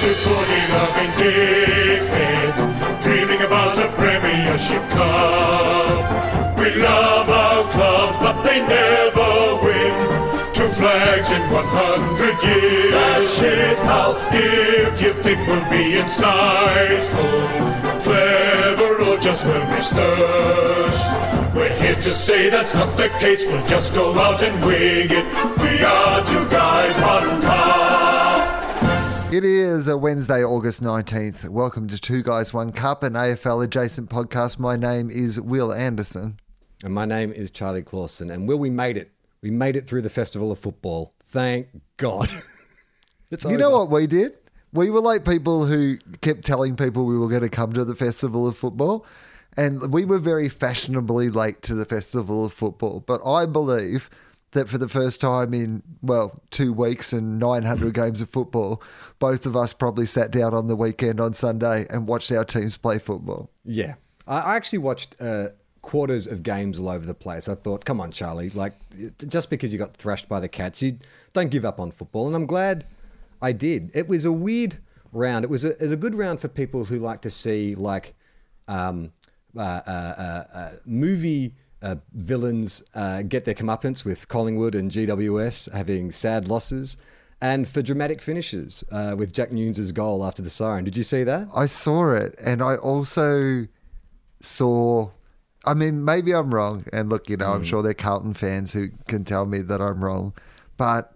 to 40 loving dickheads, dreaming about a Premiership Cup. We love our clubs, but they never win. Two flags in 100 years. That shit house. If you think we'll be insightful, clever, or just well researched, we're here to say that's not the case. We'll just go out and wing it. We are two guys, one cup. It is a Wednesday, August 19th. Welcome to Two Guys, One Cup, an AFL adjacent podcast. My name is Will Anderson. And my name is Charlie Clausen. And Will, we made it. We made it through the Festival of Football. Thank God. it's You know what we did? We were like people who kept telling people we were going to come to the Festival of Football. And we were very fashionably late to the Festival of Football. But I believe that for the first time in, well, two weeks and 900 games of football, both of us probably sat down on the weekend on Sunday and watched our teams play football. Yeah. I actually watched uh, quarters of games all over the place. I thought, come on, Charlie. Like, just because you got thrashed by the Cats, you don't give up on football. And I'm glad I did. It was a weird round. It was a, it was a good round for people who like to see, like, um, uh, uh, uh, uh, movie uh, villains uh, get their comeuppance with Collingwood and GWS having sad losses, and for dramatic finishes uh, with Jack Newnes' goal after the siren. Did you see that? I saw it, and I also saw. I mean, maybe I'm wrong, and look, you know, I'm sure there are Carlton fans who can tell me that I'm wrong, but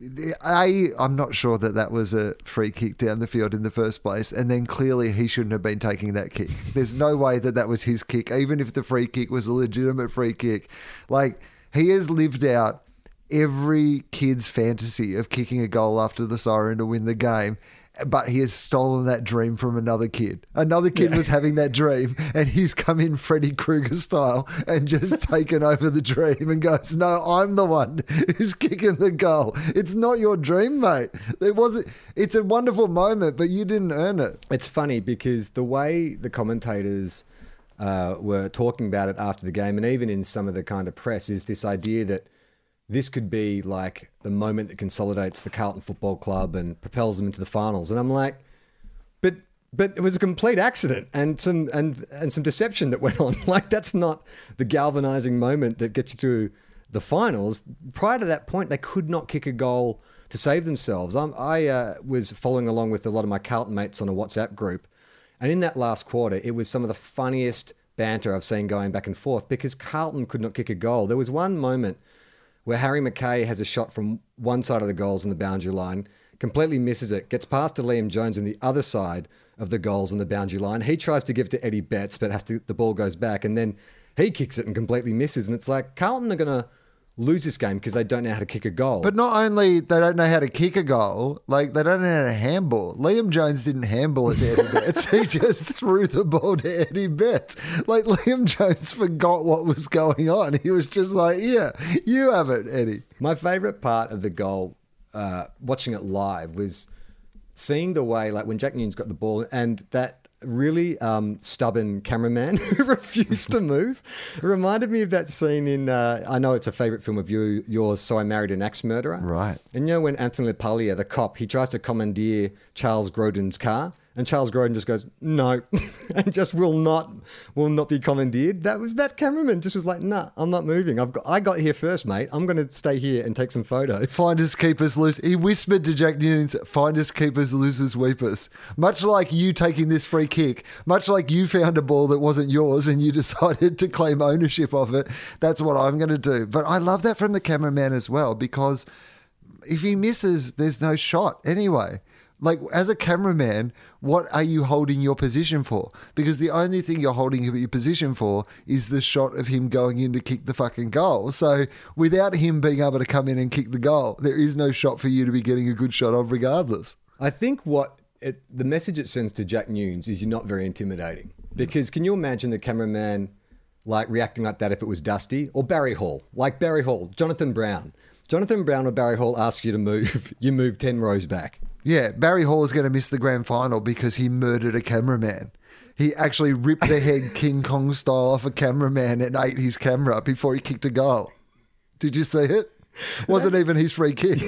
a, I'm not sure that that was a free kick down the field in the first place, and then clearly he shouldn't have been taking that kick. There's no way that that was his kick, even if the free kick was a legitimate free kick. Like he has lived out every kid's fantasy of kicking a goal after the siren to win the game. But he has stolen that dream from another kid. Another kid was having that dream, and he's come in Freddy Krueger style and just taken over the dream and goes, "No, I'm the one who's kicking the goal. It's not your dream, mate. It wasn't. It's a wonderful moment, but you didn't earn it." It's funny because the way the commentators uh, were talking about it after the game, and even in some of the kind of press, is this idea that this could be like the moment that consolidates the Carlton Football Club and propels them into the finals. And I'm like, but but it was a complete accident and some and and some deception that went on. Like that's not the galvanizing moment that gets you through the finals. Prior to that point, they could not kick a goal to save themselves. I'm, I uh, was following along with a lot of my Carlton mates on a WhatsApp group, and in that last quarter, it was some of the funniest banter I've seen going back and forth because Carlton could not kick a goal. There was one moment where Harry McKay has a shot from one side of the goals on the boundary line, completely misses it, gets past to Liam Jones on the other side of the goals on the boundary line. He tries to give to Eddie Betts, but has to the ball goes back, and then he kicks it and completely misses. And it's like Carlton are gonna lose this game because they don't know how to kick a goal. But not only they don't know how to kick a goal, like they don't know how to handball. Liam Jones didn't handball it to Eddie Betts. He just threw the ball to Eddie Betts. Like Liam Jones forgot what was going on. He was just like, "Yeah, you have it, Eddie." My favourite part of the goal, uh, watching it live, was seeing the way, like when Jack Newnes got the ball and that really um, stubborn cameraman who refused to move. It reminded me of that scene in, uh, I know it's a favourite film of you, yours, So I Married an Axe Murderer. Right. And you know when Anthony LaPaglia, the cop, he tries to commandeer Charles Grodin's car? And Charles Grodin just goes, no, and just will not, will not be commandeered. That was that cameraman just was like, nah, I'm not moving. I've got, I got here first, mate. I'm going to stay here and take some photos. Finders keepers lose. He whispered to Jack Newnes, "Finders keepers, losers weepers." Much like you taking this free kick, much like you found a ball that wasn't yours and you decided to claim ownership of it. That's what I'm going to do. But I love that from the cameraman as well because if he misses, there's no shot anyway. Like as a cameraman, what are you holding your position for? Because the only thing you're holding your position for is the shot of him going in to kick the fucking goal. So without him being able to come in and kick the goal, there is no shot for you to be getting a good shot of regardless. I think what it, the message it sends to Jack Newnes is you're not very intimidating. Because can you imagine the cameraman like reacting like that if it was Dusty or Barry Hall? Like Barry Hall, Jonathan Brown. Jonathan Brown or Barry Hall asks you to move, you move 10 rows back. Yeah, Barry Hall is going to miss the grand final because he murdered a cameraman. He actually ripped the head King Kong style off a cameraman and ate his camera before he kicked a goal. Did you see it? Wasn't even his free kick.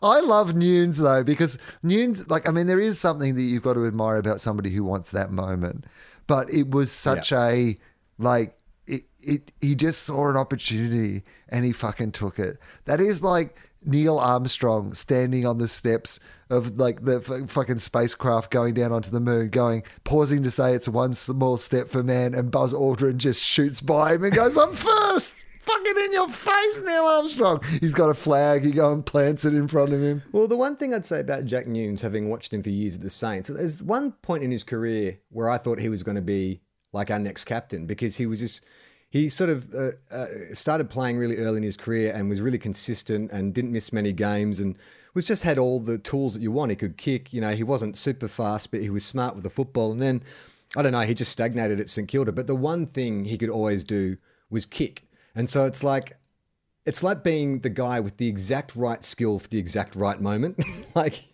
I love Newnes though because Newnes, like, I mean, there is something that you've got to admire about somebody who wants that moment, but it was such a like it, it. He just saw an opportunity and he fucking took it. That is like Neil Armstrong standing on the steps of like the f- fucking spacecraft going down onto the moon, going pausing to say it's one small step for man, and Buzz Aldrin just shoots by him and goes, "I'm first. Fucking in your face, Neil Armstrong. He's got a flag. He go and plants it in front of him. Well, the one thing I'd say about Jack Newnes, having watched him for years at the Saints, there's one point in his career where I thought he was going to be like our next captain because he was this. He sort of uh, uh, started playing really early in his career and was really consistent and didn't miss many games and was just had all the tools that you want. He could kick, you know, he wasn't super fast, but he was smart with the football. And then, I don't know, he just stagnated at St Kilda. But the one thing he could always do was kick. And so it's like it's like being the guy with the exact right skill for the exact right moment. like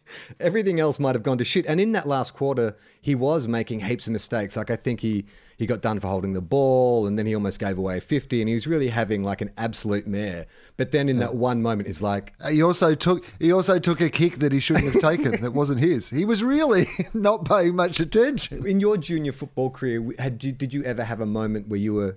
everything else might have gone to shit. And in that last quarter, he was making heaps of mistakes. Like I think he he got done for holding the ball, and then he almost gave away fifty, and he was really having like an absolute mare. But then in that one moment, he's like, uh, He also took he also took a kick that he shouldn't have taken. that wasn't his. He was really not paying much attention. in your junior football career, had you, did you ever have a moment where you were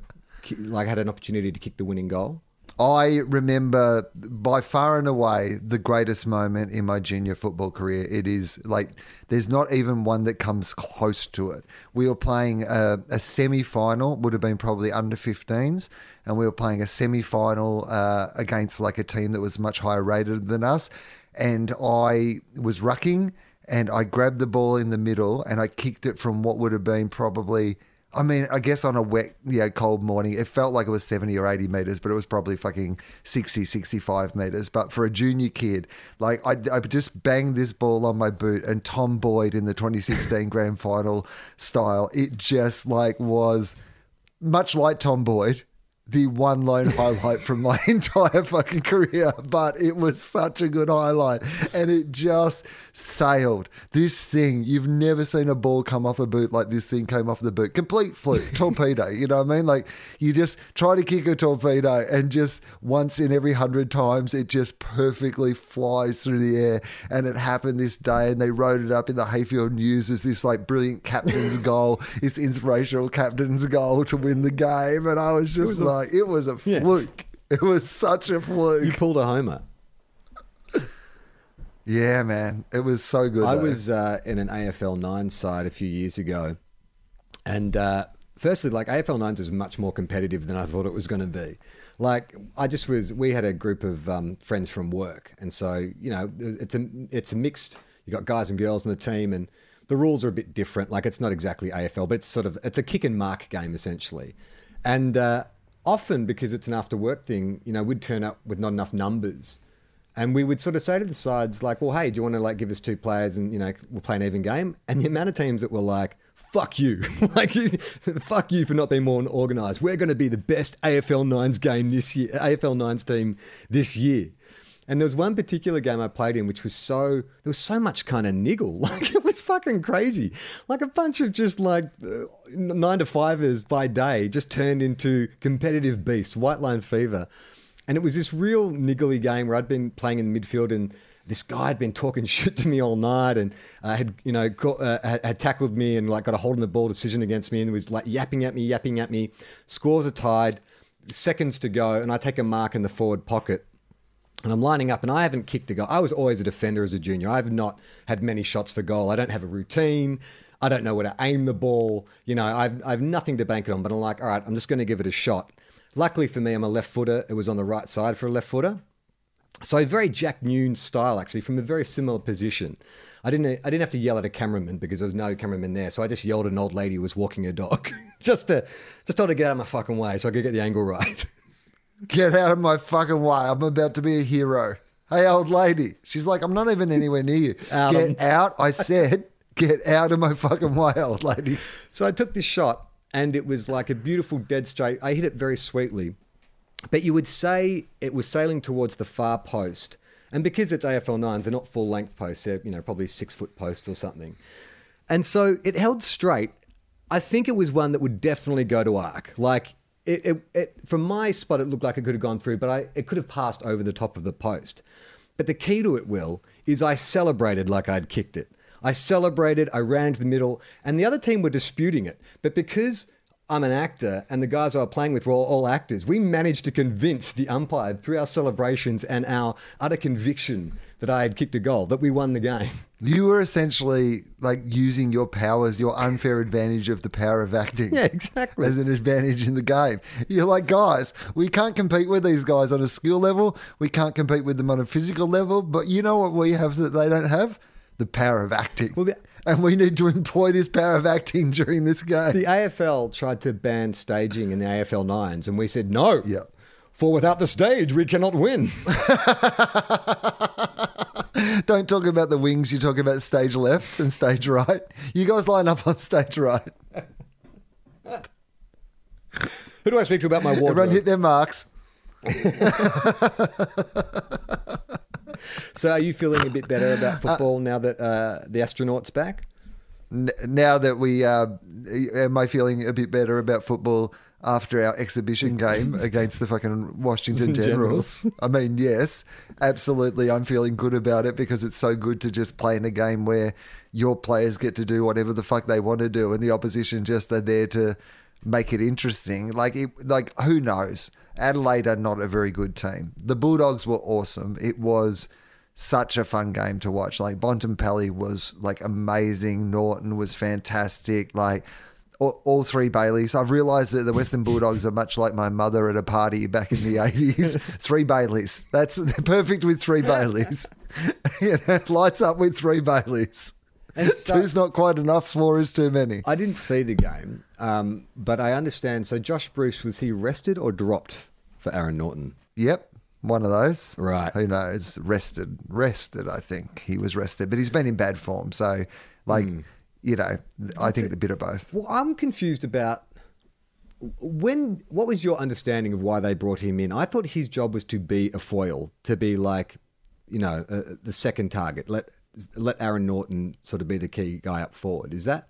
like had an opportunity to kick the winning goal? I remember by far and away the greatest moment in my junior football career. It is like there's not even one that comes close to it. We were playing a, a semi final, would have been probably under 15s, and we were playing a semi final uh, against like a team that was much higher rated than us. And I was rucking and I grabbed the ball in the middle and I kicked it from what would have been probably. I mean, I guess on a wet, yeah, cold morning, it felt like it was 70 or 80 meters, but it was probably fucking 60, 65 meters. But for a junior kid, like I, I just banged this ball on my boot and Tom Boyd in the 2016 grand final style, it just like was much like Tom Boyd, the one lone highlight from my entire fucking career, but it was such a good highlight. And it just sailed. This thing, you've never seen a ball come off a boot like this thing came off the boot. Complete fluke, torpedo, you know what I mean? Like you just try to kick a torpedo and just once in every hundred times, it just perfectly flies through the air. And it happened this day, and they wrote it up in the Hayfield News as this like brilliant captain's goal, this inspirational captain's goal to win the game. And I was just like, it was a Yeah. fluke. It was such a fluke. You fluke. pulled a homer. Yeah, man. It was so good. I though. was uh, in an AFL nine side a few years ago, and uh, firstly, like AFL nines is much more competitive than I thought it was going to be. Like I just was, we had a group of um, friends from work, and so you know, it's a it's a mixed. You got guys and girls on the team, and the rules are a bit different. Like it's not exactly AFL, but it's sort of it's a kick and mark game essentially, and uh, often because it's an after work thing, you know, we'd turn up with not enough numbers. And we would sort of say to the sides, like, well, hey, do you want to like give us two players and, you know, we'll play an even game? And the amount of teams that were like, fuck you. like, fuck you for not being more organized. We're going to be the best AFL Nines game this year, AFL Nines team this year. And there was one particular game I played in which was so, there was so much kind of niggle. Like, it was fucking crazy. Like a bunch of just like uh, nine to fivers by day just turned into competitive beasts, white line fever. And it was this real niggly game where I'd been playing in the midfield and this guy had been talking shit to me all night and uh, had, you know, uh, had tackled me and like got a hold on the ball decision against me and was like yapping at me, yapping at me. Scores are tied, seconds to go, and I take a mark in the forward pocket. And I'm lining up, and I haven't kicked a goal. I was always a defender as a junior. I have not had many shots for goal. I don't have a routine. I don't know where to aim the ball. You know, I've, I have nothing to bank it on. But I'm like, all right, I'm just going to give it a shot. Luckily for me, I'm a left footer. It was on the right side for a left footer. So very Jack Newnes style, actually, from a very similar position. I didn't. I didn't have to yell at a cameraman because there was no cameraman there. So I just yelled at an old lady who was walking her dog, just to just told her to get out of my fucking way so I could get the angle right. Get out of my fucking way. I'm about to be a hero. Hey, old lady. She's like, I'm not even anywhere near you. Out get out. I said, get out of my fucking way, old lady. So I took this shot, and it was like a beautiful dead straight. I hit it very sweetly, but you would say it was sailing towards the far post. And because it's AFL nines, they're not full length posts. They're you know probably six foot posts or something. And so it held straight. I think it was one that would definitely go to arc. Like it, it, it from my spot, it looked like it could have gone through, but I it could have passed over the top of the post. But the key to it, Will, is I celebrated like I'd kicked it. I celebrated, I ran to the middle, and the other team were disputing it. But because I'm an actor and the guys I were playing with were all, all actors, we managed to convince the umpire through our celebrations and our utter conviction that I had kicked a goal that we won the game. You were essentially like using your powers, your unfair advantage of the power of acting. Yeah, exactly. As an advantage in the game. You're like, guys, we can't compete with these guys on a skill level. We can't compete with them on a physical level. But you know what we have that they don't have? The power of acting. Well, the- and we need to employ this power of acting during this game. The AFL tried to ban staging in the AFL nines, and we said no. Yeah. For without the stage, we cannot win. Don't talk about the wings, you talk about stage left and stage right. You guys line up on stage right. Who do I speak to about my Everyone wardrobe? hit their marks. So, are you feeling a bit better about football now that uh, the astronaut's back? N- now that we uh, am I feeling a bit better about football after our exhibition game against the fucking Washington Generals? I mean, yes, absolutely. I'm feeling good about it because it's so good to just play in a game where your players get to do whatever the fuck they want to do, and the opposition just are there to make it interesting. Like, it, like who knows? Adelaide are not a very good team. The Bulldogs were awesome. It was such a fun game to watch. Like Bontempelli was like amazing. Naughton was fantastic. Like all, all three Baileys. I've realised that the Western Bulldogs are much like my mother at a party back in the eighties. three Baileys. That's they're perfect with three Baileys. you know, lights up with three Baileys. So- Two's not quite enough. Four is too many. I didn't see the game, um, but I understand. So, Josh Bruce, was he rested or dropped for Aaron Naughton? Yep. One of those. Right. Who knows? Rested. Rested, I think. He was rested. But he's been in bad form. So, like, you know, I think a bit of both. Well, I'm confused about when. What was your understanding of why they brought him in? I thought his job was to be a foil, to be like, you know, uh, the second target. Let let Aaron Naughton sort of be the key guy up forward. Is that?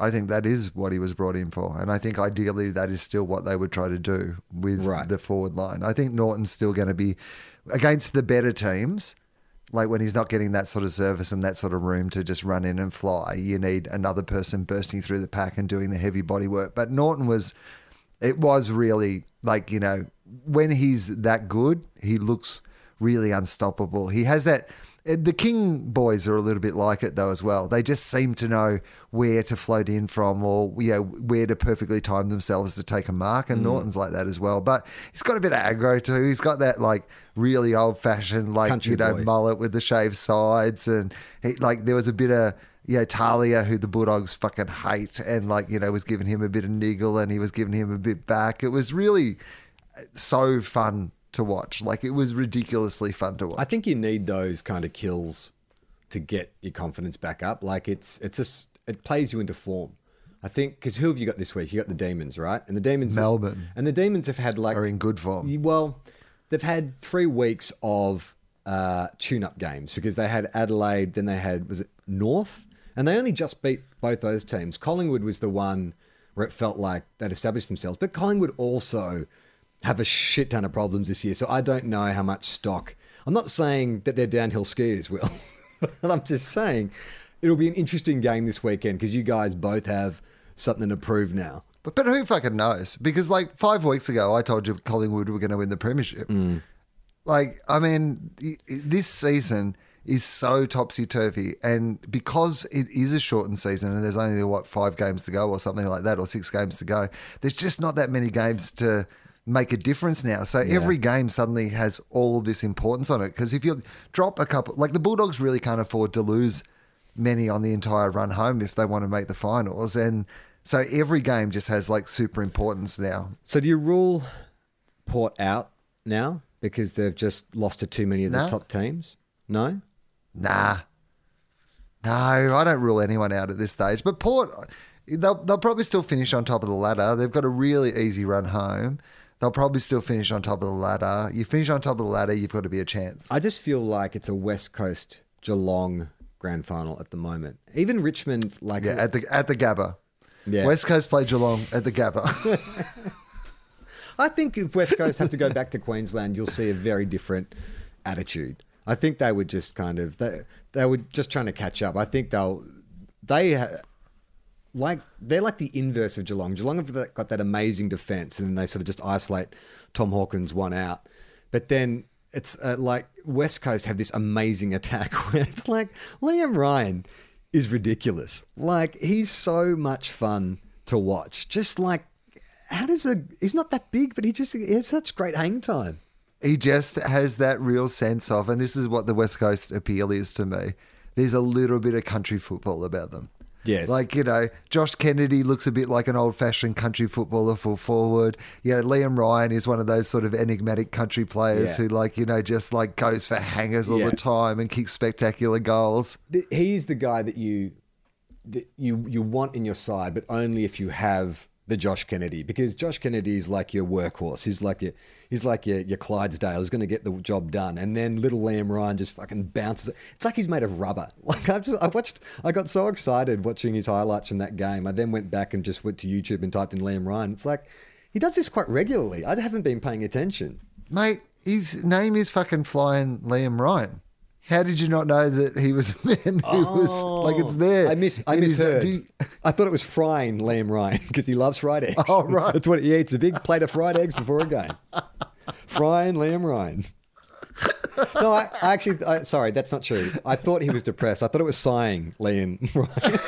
I think that is what he was brought in for. And I think ideally that is still what they would try to do with Right. the forward line. I think Naughton's still going to be against the better teams. Like when he's not getting that sort of service and that sort of room to just run in and fly, you need another person bursting through the pack and doing the heavy body work. But Naughton was, it was really like, you know, when he's that good, he looks really unstoppable. He has that. Eh, The King boys are a little bit like it though as well. They just seem to know where to float in from, or you know where to perfectly time themselves to take a mark. And Naughton's like that as well. But he's got a bit of aggro too. He's got that like really old fashioned like Country you know boy. mullet with the shaved sides, and he, like there was a bit of you know, Talia, who the Bulldogs fucking hate, and like, you know, was giving him a bit of niggle and he was giving him a bit back. It was really so fun to watch. Like, it was ridiculously fun to watch. I think you need those kind of kills to get your confidence back up. Like it's it's just it plays you into form. I think because who have you got this week? You got the Demons, right? And the Demons, Melbourne. and the Demons have had like Are in good form. Well, they've had three weeks of uh, tune-up games because they had Adelaide, then they had was it North, and they only just beat both those teams. Collingwood was the one where it felt like they'd established themselves, but Collingwood also have a shit ton of problems this year. So I don't know how much stock. I'm not saying that they're downhill skiers, Will, but I'm just saying it'll be an interesting game this weekend because you guys both have something to prove now. But, but who fucking knows? Because like five weeks ago, I told you Collingwood were going to win the premiership. Mm. Like, I mean, this season is so topsy turvy, and because it is a shortened season, and there's only what five games to go, or something like that, or six games to go. There's just not that many games to make a difference now. So every game suddenly has all of this importance on it. Because if you drop a couple, like the Bulldogs really can't afford to lose many on the entire run home if they want to make the finals, and so every game just has like super importance now. So do you rule Port out now because they've just lost to too many of the No. top teams? No. Nah. No, I don't rule anyone out at this stage. But Port, they'll, they'll probably still finish on top of the ladder. They've got a really easy run home. They'll probably still finish on top of the ladder. You finish on top of the ladder, you've got to be a chance. I just feel like it's a West Coast Geelong grand final at the moment. Even Richmond, like Yeah, at the at the Gabba. Yeah. West Coast play Geelong at the Gabba. I think if West Coast have to go back to Queensland, you'll see a very different attitude. I think they were just kind of they they were just trying to catch up. I think they'll they like they're like the inverse of Geelong. Geelong have got that amazing defense, and then they sort of just isolate Tom Hawkins one out. But then it's uh, like West Coast have this amazing attack where it's like Liam Ryan is ridiculous. Like he's so much fun to watch. Just like how does a he's not that big, but he just he has such great hang time. He just has that real sense of, and this is what the West Coast appeal is to me. There's a little bit of country football about them. Yes. Like, you know, Josh Kennedy looks a bit like an old fashioned country footballer full forward. You know, Liam Ryan is one of those sort of enigmatic country players Yeah. who, like, you know, just like goes for hangers all Yeah. the time and kicks spectacular goals. he's the guy that you that you you want in your side, but only if you have the Josh Kennedy because Josh Kennedy is like your workhorse. He's like your he's like your, your Clydesdale. He's going to get the job done, and then little Liam Ryan just fucking bounces. It's like he's made of rubber. Like I've just, I watched, I got so excited watching his highlights from that game. I then went back and just went to YouTube and typed in Liam Ryan. It's like he does this quite regularly. I haven't been paying attention. Mate, his name is fucking Flying Liam Ryan. How did you not know that he was a man who was like it's oh, there? I miss I in his- misheard. you- I thought it was frying lamb Ryan because he loves fried eggs. Oh, right. That's what he eats. A big plate of fried eggs before a game. frying lamb Ryan. No, I, I actually, I, sorry, that's not true. I thought he was depressed. I thought it was sighing Liam Ryan.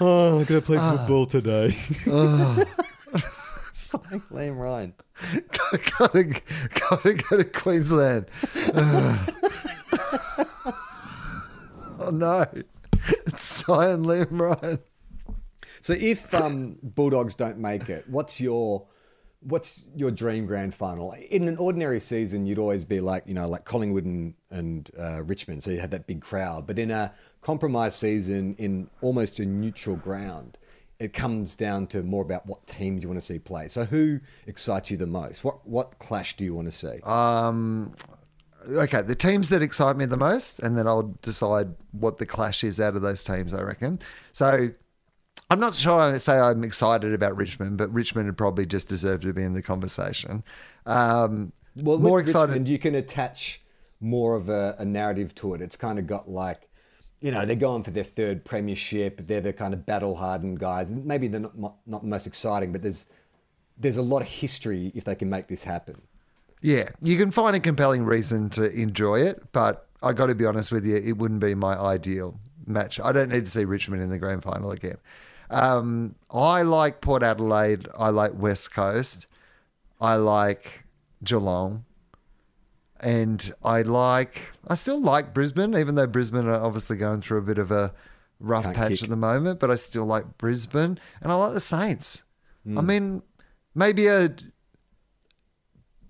oh, I'm going to play ah. football today. Ah. Sighing Liam Ryan. gotta, gotta go to Queensland. Oh no. It's Cyan Liam Ryan. So if um, Bulldogs don't make it, what's your what's your dream grand final? In an ordinary season, you'd always be like you know like Collingwood and, and uh, Richmond, so you had that big crowd. But in a compromised season, in almost a neutral ground, it comes down to more about what teams you want to see play. So who excites you the most? What what clash do you want to see? Um, okay, the teams that excite me the most, and then I'll decide what the clash is out of those teams, I reckon. So I'm not sure I say I'm excited about Richmond, but Richmond would probably just deserve to be in the conversation. Um, Well, more excited. Richmond, you can attach more of a, a narrative to it. It's kind of got like, you know, they're going for their third premiership. They're the kind of battle hardened guys. Maybe they're not, not not the most exciting, but there's there's a lot of history if they can make this happen. Yeah, you can find a compelling reason to enjoy it, but I got to be honest with you, it wouldn't be my ideal match. I don't need to see Richmond in the grand final again. Um, I like Port Adelaide. I like West Coast. I like Geelong. And I like, I still like Brisbane, even though Brisbane are obviously going through a bit of a rough Can't patch kick. at the moment, but I still like Brisbane. And I like the Saints. Hmm. I mean, maybe a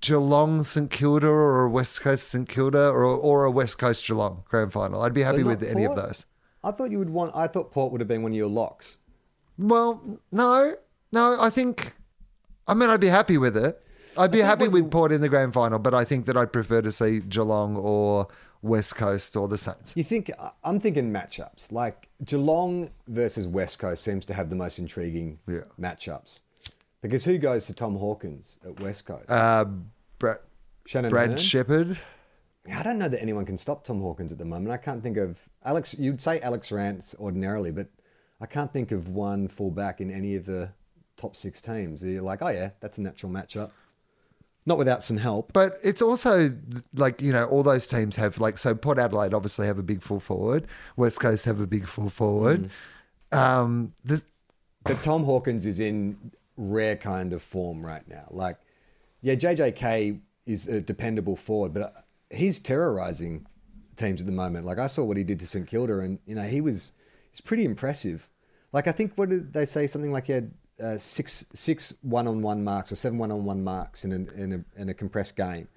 Geelong St Kilda or a West Coast St Kilda or, or a West Coast Geelong grand final. I'd be happy not with any of those. I thought you would want. I thought Port would have been one of your locks. Well, no, no, I think, I mean, I'd be happy with it. I'd be happy with Port in the grand final, but I think that I'd prefer to see Geelong or West Coast or the Saints. You think I'm thinking matchups like Geelong versus West Coast seems to have the most intriguing Yeah. matchups because who goes to Tom Hawkins at West Coast? Uh, Brad, Shannon Brad? Sheppard. I don't know that anyone can stop Tom Hawkins at the moment. I can't think of Alex. You'd say Alex Rance ordinarily, but I can't think of one fullback in any of the top six teams. You're like, oh yeah, that's a natural matchup. Not without some help. But it's also like, you know, all those teams have like, so Port Adelaide obviously have a big full forward, West Coast have a big full forward. Mm. Um, there's, But Tom Hawkins is in rare kind of form right now. Like, yeah, JJK is a dependable forward, but uh, he's terrorizing teams at the moment. Like I saw what he did to St Kilda, and you know he was he's pretty impressive. Like I think what did they say? Something like he had uh, six six one on one marks or seven one on one marks in a, in a in a compressed game.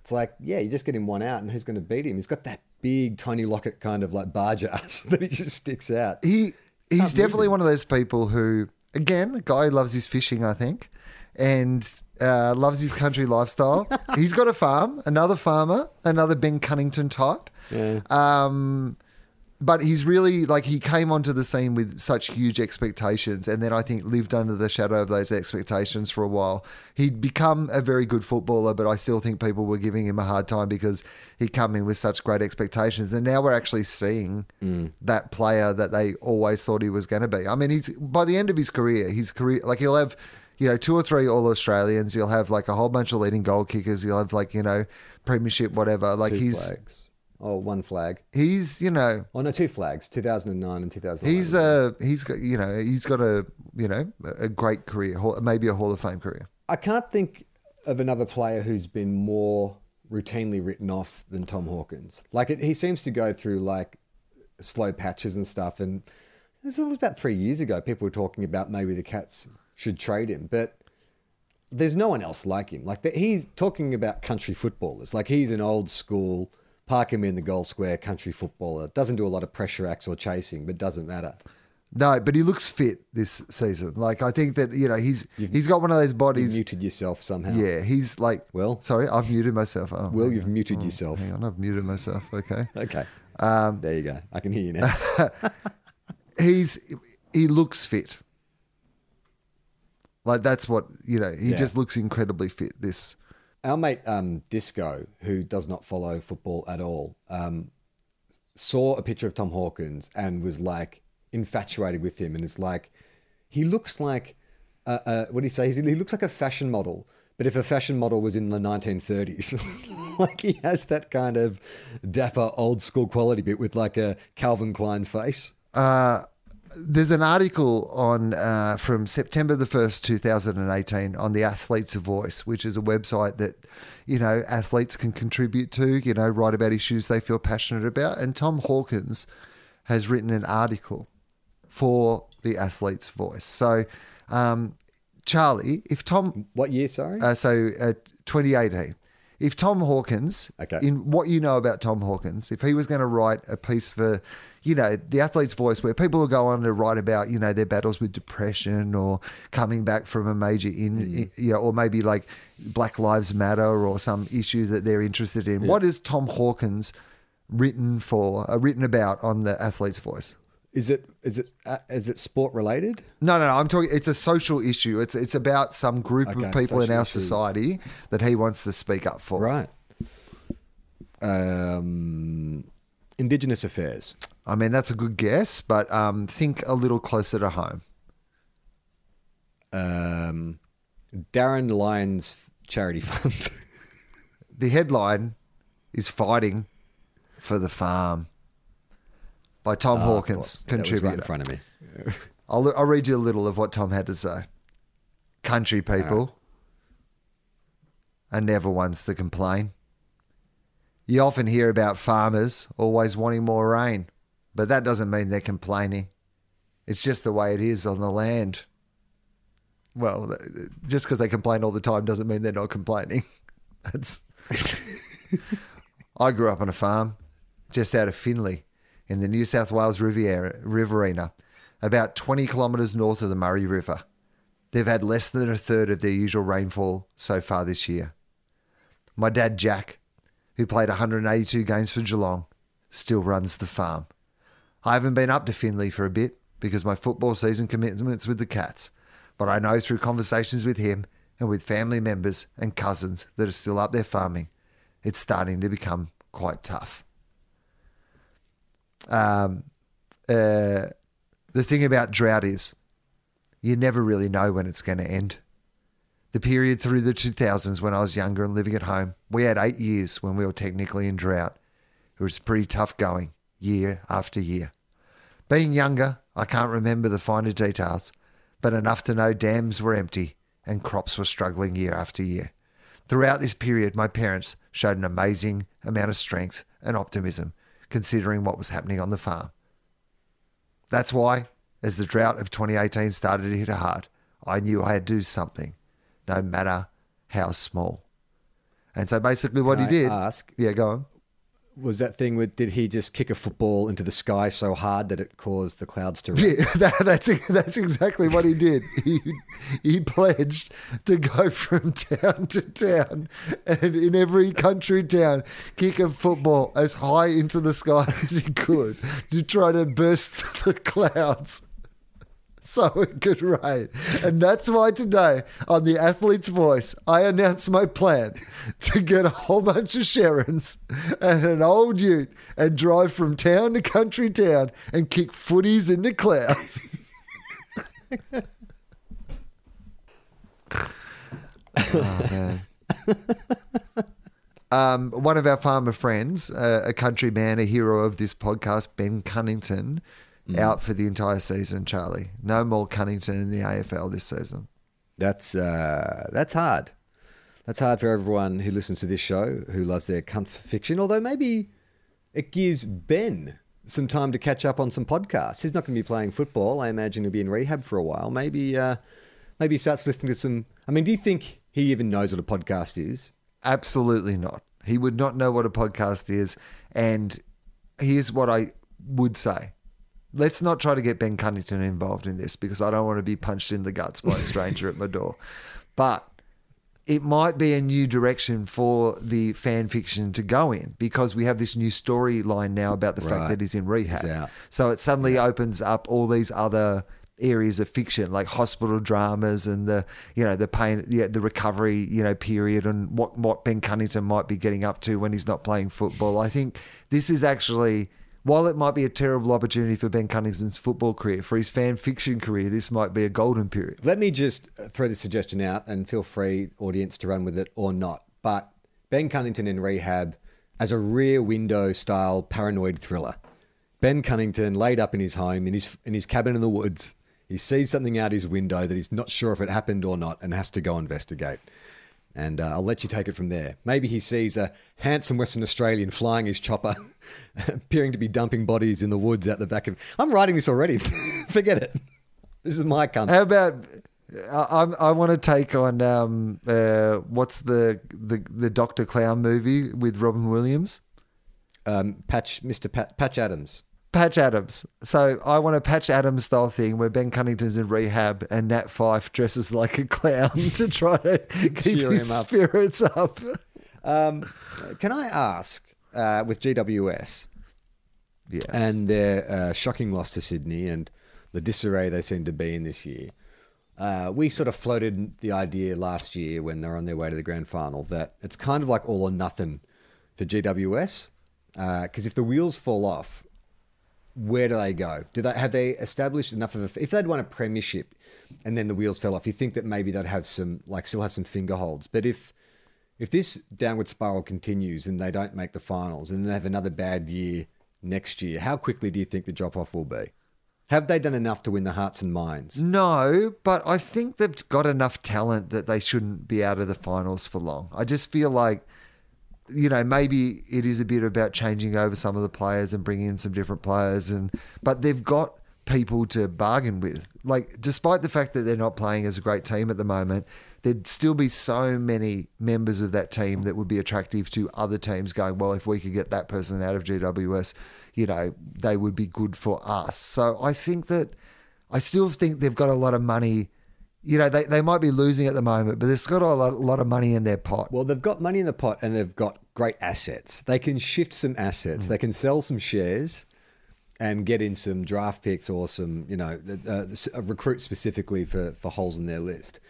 It's like yeah, you just get him one out, and who's going to beat him? He's got that big Tony Lockett kind of like barge ass that he just sticks out. he he's definitely one of those people who, again, a guy who loves his fishing, I think, and uh, loves his country lifestyle. he's got a farm, another farmer, another Ben Cunnington type. Yeah. Um, but he's really like he came onto the scene with such huge expectations, and then I think lived under the shadow of those expectations for a while. He'd become a very good footballer, but I still think people were giving him a hard time because he'd come in with such great expectations, and now we're actually seeing mm. that player that they always thought he was going to be. I mean, he's by the end of his career, his career like he'll have. You know, two or three All Australians. You'll have like a whole bunch of leading goal kickers. You'll have like you know, premiership, whatever. Like Two he's flags. Oh, one flag. he's you know Oh no, two flags. 2009 and 2011. He's uh he's got you know he's got a you know a great career, maybe a Hall of Fame career. I can't think of another player who's been more routinely written off than Tom Hawkins. Like it, he seems to go through like slow patches and stuff. And this was about three years ago. People were talking about maybe the Cats should trade him, but there's no one else like him. Like that, he's talking about country footballers. Like he's an old school. Park him in the goal square, country footballer. Doesn't do a lot of pressure acts or chasing, but doesn't matter. No, but he looks fit this season. Like I think that you know he's you've, he's got one of those bodies. muted yourself somehow. Yeah, he's like. Well, sorry, I've muted myself. Oh, hang you've on. muted Oh, yourself. Hang on, I've muted myself. Okay. Okay. Um, there you go. I can hear you now. he's he looks fit. Like that's what you know. He Yeah. just looks incredibly fit. This Our mate um, Disco, who does not follow football at all, um, saw a picture of Tom Hawkins and was like infatuated with him, and is like, he looks like, uh, uh, what do you say? He looks like a fashion model. But if a fashion model was in the 1930s, like he has that kind of dapper old school quality bit with like a Calvin Klein face. Uh, there's an article on uh, from September the first, 2018, on the Athlete's Voice, which is a website that you know athletes can contribute to. You know, write about issues they feel passionate about. And Tom Hawkins has written an article for the Athlete's Voice. So, um, Charlie, if Tom What year, sorry? uh, so uh, 2018. If Tom Hawkins, Okay. in what you know about Tom Hawkins, if he was going to write a piece for, you know, the athlete's voice, where people will go on to write about, you know, their battles with depression or coming back from a major in, in- you know, or maybe like Black Lives Matter or some issue that they're interested in. What is Tom Hawkins written for, uh, written about on the athlete's voice? is it is it uh, is it sport related? No, no, no. I'm talking. It's a social issue. It's it's about some group Okay, of people in our issue. society that he wants to speak up for. Right. Um, Indigenous affairs. I mean, that's a good guess, but um, think a little closer to home. Um, Darren Lyons Charity Fund. The headline is "Fighting for the Farm" by Tom Ah, Hawkins. That right in front of me. I'll, I'll read you a little of what Tom had to say. Country people are never ones to complain. You often hear about farmers always wanting more rain, but that doesn't mean they're complaining. It's just the way it is on the land. Well, just because they complain all the time doesn't mean they're not complaining. That's. I grew up on a farm just out of Finley in the New South Wales Riviera, Riverina, about 20 kilometres north of the Murray River. They've had less than a third of their usual rainfall so far this year. My dad, Jack, who played 182 games for Geelong, still runs the farm. I haven't been up to Finley for a bit because my football season commitments with the Cats, but I know through conversations with him and with family members and cousins that are still up there farming, it's starting to become quite tough. Um, uh, the thing about drought is you never really know when it's going to end. The period through the 2000s when I was younger and living at home, we had eight years when we were technically in drought. It was pretty tough going year after year. Being younger, I can't remember the finer details, but enough to know dams were empty and crops were struggling year after year. Throughout this period, my parents showed an amazing amount of strength and optimism considering what was happening on the farm. That's why, as the drought of 2018 started to hit hard, I knew I had to do something, no matter how small. And so basically, what Can he I did. ask? Yeah, go on. Was that thing with did he just kick a football into the sky so hard that it caused the clouds to rain? Yeah, that, that's that's exactly what he did. He he pledged to go from town to town, and in every country town, kick a football as high into the sky as he could to try to burst the clouds. So could rain. And that's why today, on the Athlete's Voice, I announced my plan to get a whole bunch of Sharons and an old ute and drive from town to country town and kick footies into clouds. oh. Um, one of our farmer friends, uh, a country man, a hero of this podcast, Ben Cunnington, out for the entire season. Charlie, no more Cunnington in the AFL this season. That's uh, that's hard. That's hard for everyone who listens to this show who loves their cunt fiction. Although maybe it gives Ben some time to catch up on some podcasts. He's not going to be playing football. I imagine he'll be in rehab for a while. Maybe uh, maybe he starts listening to some. I mean, do you think he even knows what a podcast is? Absolutely not. He would not know what a podcast is. And here's what I would say. Let's not try to get Ben Cunnington involved in this because I don't want to be punched in the guts by a stranger at my door. But it might be a new direction for the fan fiction to go in because we have this new storyline now about the fact that he's in rehab. He's. So it suddenly opens up all these other areas of fiction like hospital dramas and the you know the pain yeah, the recovery you know period and what what Ben Cunnington might be getting up to when he's not playing football. I think this is actually while it might be a terrible opportunity for Ben Cunnington's football career, for his fan fiction career, this might be a golden period. Let me just throw this suggestion out and feel free, audience, to run with it or not. But Ben Cunnington in rehab as a rear window style paranoid thriller. Ben Cunnington laid up in his home, in his, in his cabin in the woods. He sees something out his window that he's not sure if it happened or not and has to go investigate. And uh, I'll let you take it from there. Maybe he sees a handsome Western Australian flying his chopper, appearing to be dumping bodies in the woods out the back of. I'm writing this already. Forget it. This is my cunt. How about I, I'm- I want to take on um, uh, what's the, the the Doctor Clown movie with Robin Williams? um, Patch, Mr. Pat, Patch Adams. Patch Adams. So I want a Patch Adams style thing where Ben Cunnington's in rehab and Nat Fyfe dresses like a clown to try to keep Cheer his up. spirits up. Um, can I ask, uh, with GWS Yes. and their uh, shocking loss to Sydney and the disarray they seem to be in this year, uh, we sort of floated the idea last year when they're on their way to the grand final that it's kind of like all or nothing for GWS. Because if the wheels fall off, where do they go? Do they have they established enough of a? If they'd won a premiership, and then the wheels fell off, you think that maybe they'd have some like still have some finger holds. But if if this downward spiral continues and they don't make the finals, and they have another bad year next year, how quickly do you think the drop off will be? Have they done enough to win the hearts and minds? No, but I think they've got enough talent that they shouldn't be out of the finals for long. I just feel like, you know, maybe it is a bit about changing over some of the players and bringing in some different players, and but they've got people to bargain with. Like, despite the fact that they're not playing as a great team at the moment, there'd still be so many members of that team that would be attractive to other teams. Going, well, if we could get that person out of GWS, you know, they would be good for us. So I think that. I still think they've got a lot of money. You know, they, they might be losing at the moment, but they've got a lot, a lot of money in their pot. Well, they've got money in the pot and they've got great assets. They can shift some assets. They can sell some shares and get in some draft picks or some, you know, uh, uh, recruit specifically for, for holes in their list.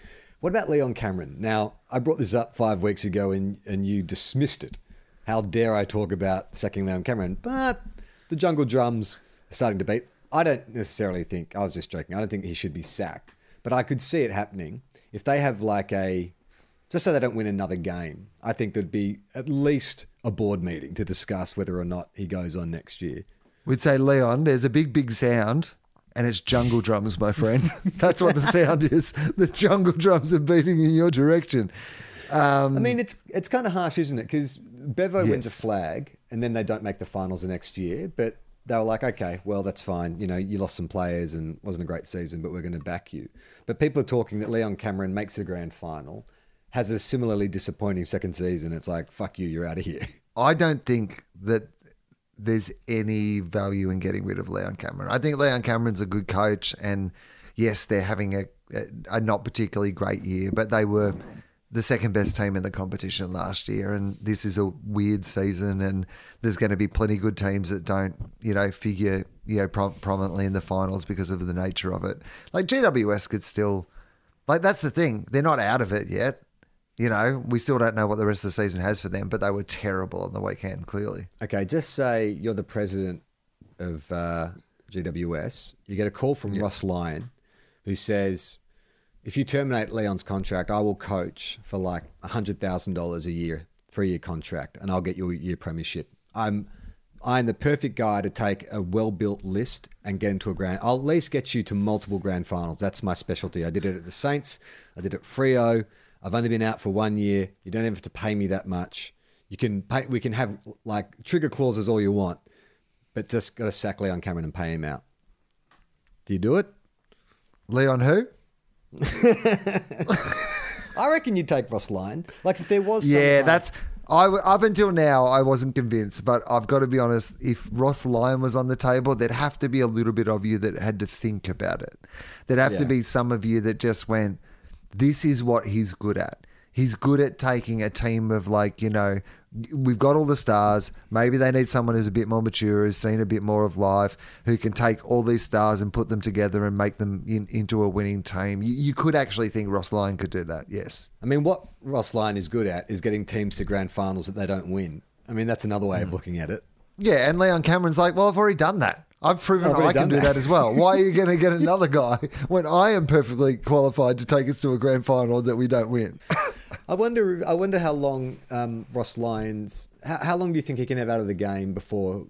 What about Leon Cameron? Now, I brought this up five weeks ago and, and you dismissed it. How dare I talk about sacking Leon Cameron? But the jungle drums are starting to beat. I don't necessarily think, I was just joking, I don't think he should be sacked. But I could see it happening if they have like a just so they don't win another game, I think there'd be at least a board meeting to discuss whether or not he goes on next year. We'd say, Leon, there's a big, big sound, and it's jungle drums, my friend. That's what the sound is. The jungle drums are beating in your direction. Um, I mean, it's it's kind of harsh, isn't it? Because Bevo wins a Yes. flag, and then they don't make the finals the next year. But they were like, okay, well, that's fine. You know, you lost some players and wasn't a great season, but we're going to back you. But people are talking that Leon Cameron makes a grand final, has a similarly disappointing second season. It's like, fuck you, you're out of here. I don't think that there's any value in getting rid of Leon Cameron. I think Leon Cameron's a good coach, and yes, they're having a, a, not particularly great year, but they were the second best team in the competition last year, and this is a weird season, and there's going to be plenty good teams that don't, you know, figure you know pro- prominently in the finals because of the nature of it. Like GWS could still, like that's the thing, they're not out of it yet. You know, we still don't know what the rest of the season has for them, but they were terrible on the weekend, clearly. Okay, just say you're the president of uh, GWS. You get a call from Ross Lyon, who says, "If you terminate Leon's contract, I will coach for like hundred thousand dollars a year, three year contract, and I'll get you your premiership. I'm." I'm the perfect guy to take a well-built list and get into a grand. I'll at least get you to multiple grand finals. That's my specialty. I did it at the Saints. I did it at Freo. I've only been out for one year. You don't even have to pay me that much. You can pay. We can have like trigger clauses all you want, but just got to sack Leon Cameron and pay him out. Do you do it? Leon who? I reckon you'd take Ross Lyon. Like if there was, Yeah, like- that's. I up until now I wasn't convinced, but I've got to be honest. If Ross Lyon was on the table, there'd have to be a little bit of you that had to think about it. There'd have to be some of you that just went, "This is what he's good at. He's good at taking a team of like you know, we've got all the stars. Maybe they need someone who's a bit more mature, who's seen a bit more of life, who can take all these stars and put them together and make them in, into a winning team. You, you could actually think Ross Lyon could do that. Yes. I mean, what Ross Lyon is good at is getting teams to grand finals that they don't win. I mean, that's another way of hmm. looking at it. Yeah, and Leon Cameron's like, well, I've already done that. I've proven I can do that." that as well. Why are you going to get another guy when I am perfectly qualified to take us to a grand final that we don't win? I wonder. I wonder how long um, Ross Lyons. How, how long do you think he can have out of the game before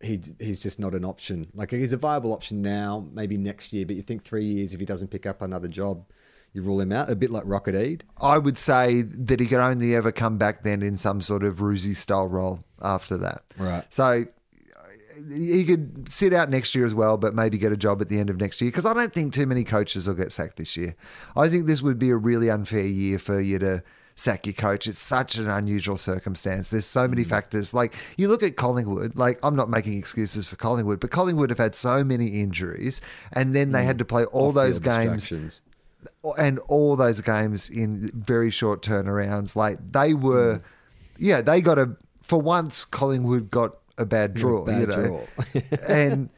he he's just not an option? Like he's a viable option now, maybe next year, but you think three years if he doesn't pick up another job, you rule him out. A bit like Rocket Eade. I would say that he could only ever come back then in some sort of Roosie style role after that. Right. So he could sit out next year as well, but maybe get a job at the end of next year. Because I don't think too many coaches will get sacked this year. I think this would be a really unfair year for you to sack your coach. It's such an unusual circumstance. There's so many mm. factors. Like you look at Collingwood, like I'm not making excuses for Collingwood, but Collingwood have had so many injuries and then they had mm. to play all those games and all those games in very short turnarounds. Like they were, mm. yeah, they got a for once. Collingwood got a bad draw, bad you know, draw. and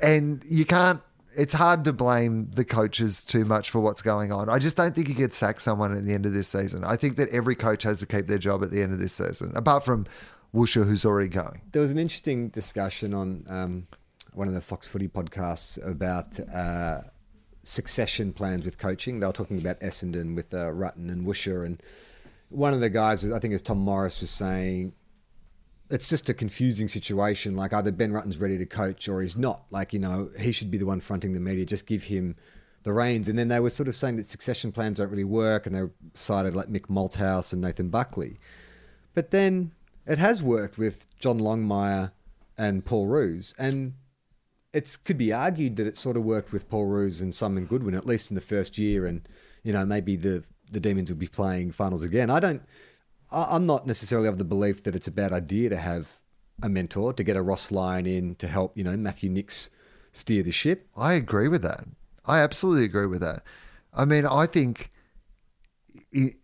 and you can't. It's hard to blame the coaches too much for what's going on. I just don't think you could sack someone at the end of this season. I think that every coach has to keep their job at the end of this season, apart from Woosha, who's already going. There was an interesting discussion on um, one of the Fox Footy podcasts about uh, succession plans with coaching. They were talking about Essendon with uh, Rutten and Woosher, and one of the guys, was, I think, as Tom Morris was saying, it's just a confusing situation. Like either Ben Rutten's ready to coach or he's not. Like you know, he should be the one fronting the media. Just give him the reins. And then they were sort of saying that succession plans don't really work, and they cited like Mick Malthouse and Nathan Buckley. But then it has worked with John Longmire and Paul Roos, and it could be argued that it sort of worked with Paul Roos and Simon Goodwin at least in the first year, and you know maybe the the Demons will be playing finals again. I don't. I'm not necessarily of the belief that it's a bad idea to have a mentor to get a Ross Lyon in to help you know Matthew Nicks steer the ship. I agree with that. I absolutely agree with that. I mean, I think,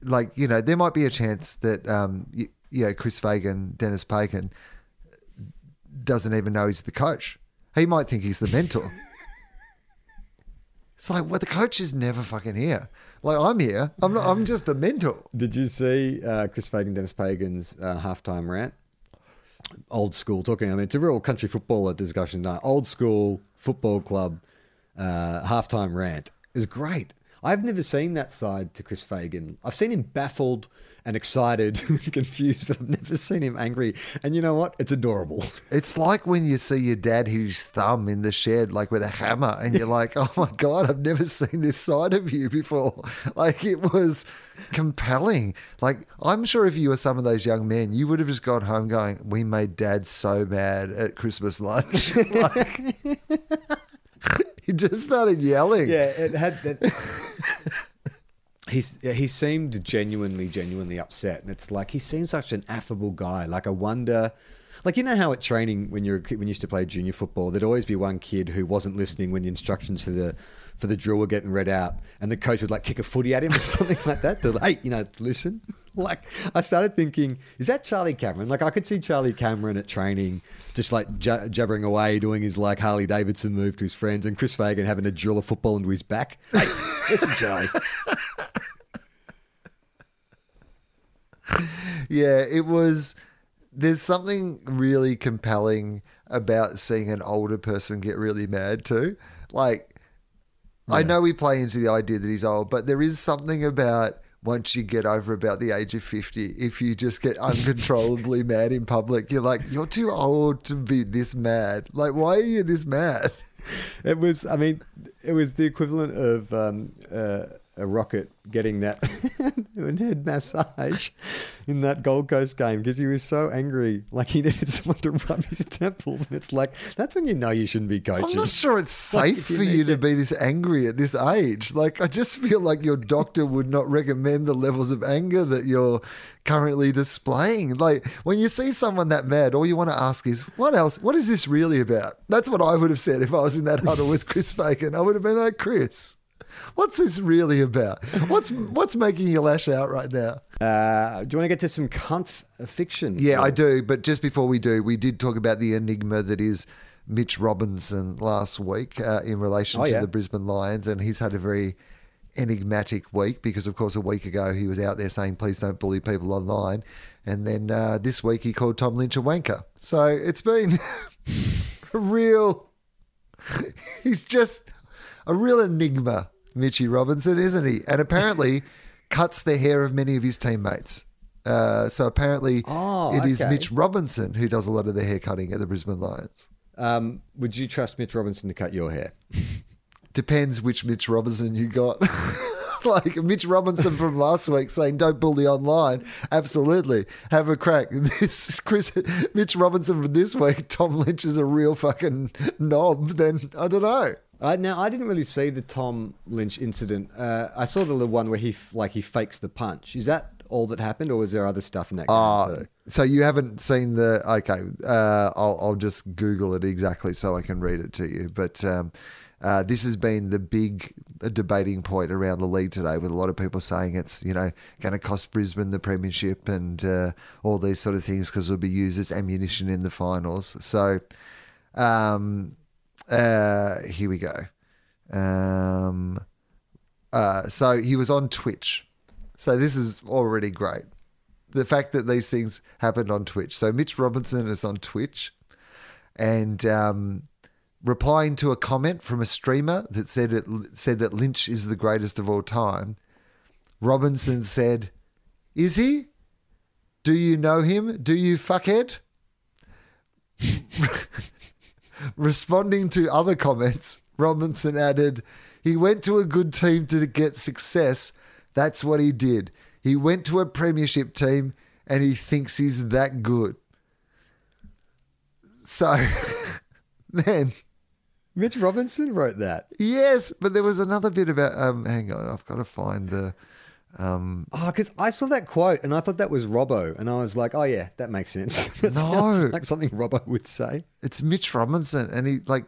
like you know, there might be a chance that um, you, you know, Chris Fagan, Dennis Pagan, doesn't even know he's the coach. He might think he's the mentor. it's like, well, the coach is never fucking here. Like I'm here. I'm not. I'm just the mentor. Did you see uh, Chris Fagan, Dennis Pagan's uh, halftime rant? Old school talking. I mean, it's a real country footballer discussion. No, old school football club uh, halftime rant is great. I've never seen that side to Chris Fagan. I've seen him baffled and excited, and confused, but I've never seen him angry. And you know what? It's adorable. It's like when you see your dad hit his thumb in the shed, like with a hammer, and you're like, oh my God, I've never seen this side of you before. Like it was compelling. Like I'm sure if you were some of those young men, you would have just gone home going, we made dad so mad at Christmas lunch. like, he just started yelling. Yeah, it had that. He's he seemed genuinely, genuinely upset, and it's like he seems such an affable guy. Like I wonder, like you know how at training when you're a kid- when you used to play junior football, there'd always be one kid who wasn't listening when the instructions for the for the drill were getting read out, and the coach would like kick a footy at him or something like that. To hey, you know, listen. Like I started thinking, is that Charlie Cameron? Like I could see Charlie Cameron at training, just like j- jabbering away, doing his like Harley Davidson move to his friends, and Chris Fagan having to drill a football into his back. Hey, listen, Charlie. Yeah, it was. There's something really compelling about seeing an older person get really mad too. Like, I know we play into the idea that he's old, but there is something about once you get over about the age of 50, if you just get uncontrollably mad in public, you're like, you're too old to be this mad. Like, why are you this mad? It was, I mean, it was the equivalent of um, uh, a rocket getting that head massage in that Gold Coast game because he was so angry, like he needed someone to rub his temples, and it's like that's when you know you shouldn't be coaching. I'm not sure it's safe you for you need to be this angry at this age. Like, I just feel like your doctor would not recommend the levels of anger that you're currently displaying. Like, when you see someone that mad, all you want to ask is, what else? What is this really about? That's what I would have said if I was in that huddle with Chris Bacon. I would have been like, Chris, what's this really about? What's what's making you lash out right now? Uh, do you want to get to some Cunfe fiction? Yeah, I do. But just before we do, we did talk about the enigma that is Mitch Robinson last week uh, in relation Oh, to yeah. the Brisbane Lions, and he's had a very enigmatic week because, of course, a week ago he was out there saying, "Please don't bully people online," and then uh, this week he called Tom Lynch a wanker. So it's been a real. He's just a real enigma, Mitchy Robinson, isn't he? And apparently cuts the hair of many of his teammates. Uh, so apparently Oh, it is okay. Mitch Robinson who does a lot of the hair cutting at the Brisbane Lions. Um, would you trust Mitch Robinson to cut your hair? Depends which Mitch Robinson you got. like Mitch Robinson from last week saying don't bully online. Absolutely. Have a crack. This is Chris Mitch Robinson from this week. Tom Lynch is a real fucking knob, then I don't know. I, now I didn't really see the Tom Lynch incident. Uh, I saw the little one where he f- like he fakes the punch. Is that all that happened, or was there other stuff in that game Uh, so you haven't seen the okay? Uh, I'll, I'll just Google it exactly so I can read it to you. But um, uh, this has been the big debating point around the league today, with a lot of people saying it's you know going to cost Brisbane the premiership and uh, all these sort of things because it'll be used as ammunition in the finals. So um, uh, here we go. Um, uh, so he was on Twitch. So this is already great. The fact that these things happened on Twitch. So Mitch Robinson is on Twitch and um, replying to a comment from a streamer that said it said that Lynch is the greatest of all time. Robinson said, "Is he? Do you know him? Do you fuckhead?" Responding to other comments, Robinson added, He went to a good team to get success. That's what he did. He went to a premiership team and he thinks he's that good. So then, Mitch Robinson wrote that. yes, but there was another bit about, um, hang on, I've got to find the, um, Oh, because I saw that quote and I thought that was Robbo, and I was like, oh yeah, that makes sense. that No. like something Robbo would say. it's Mitch Robinson and he like,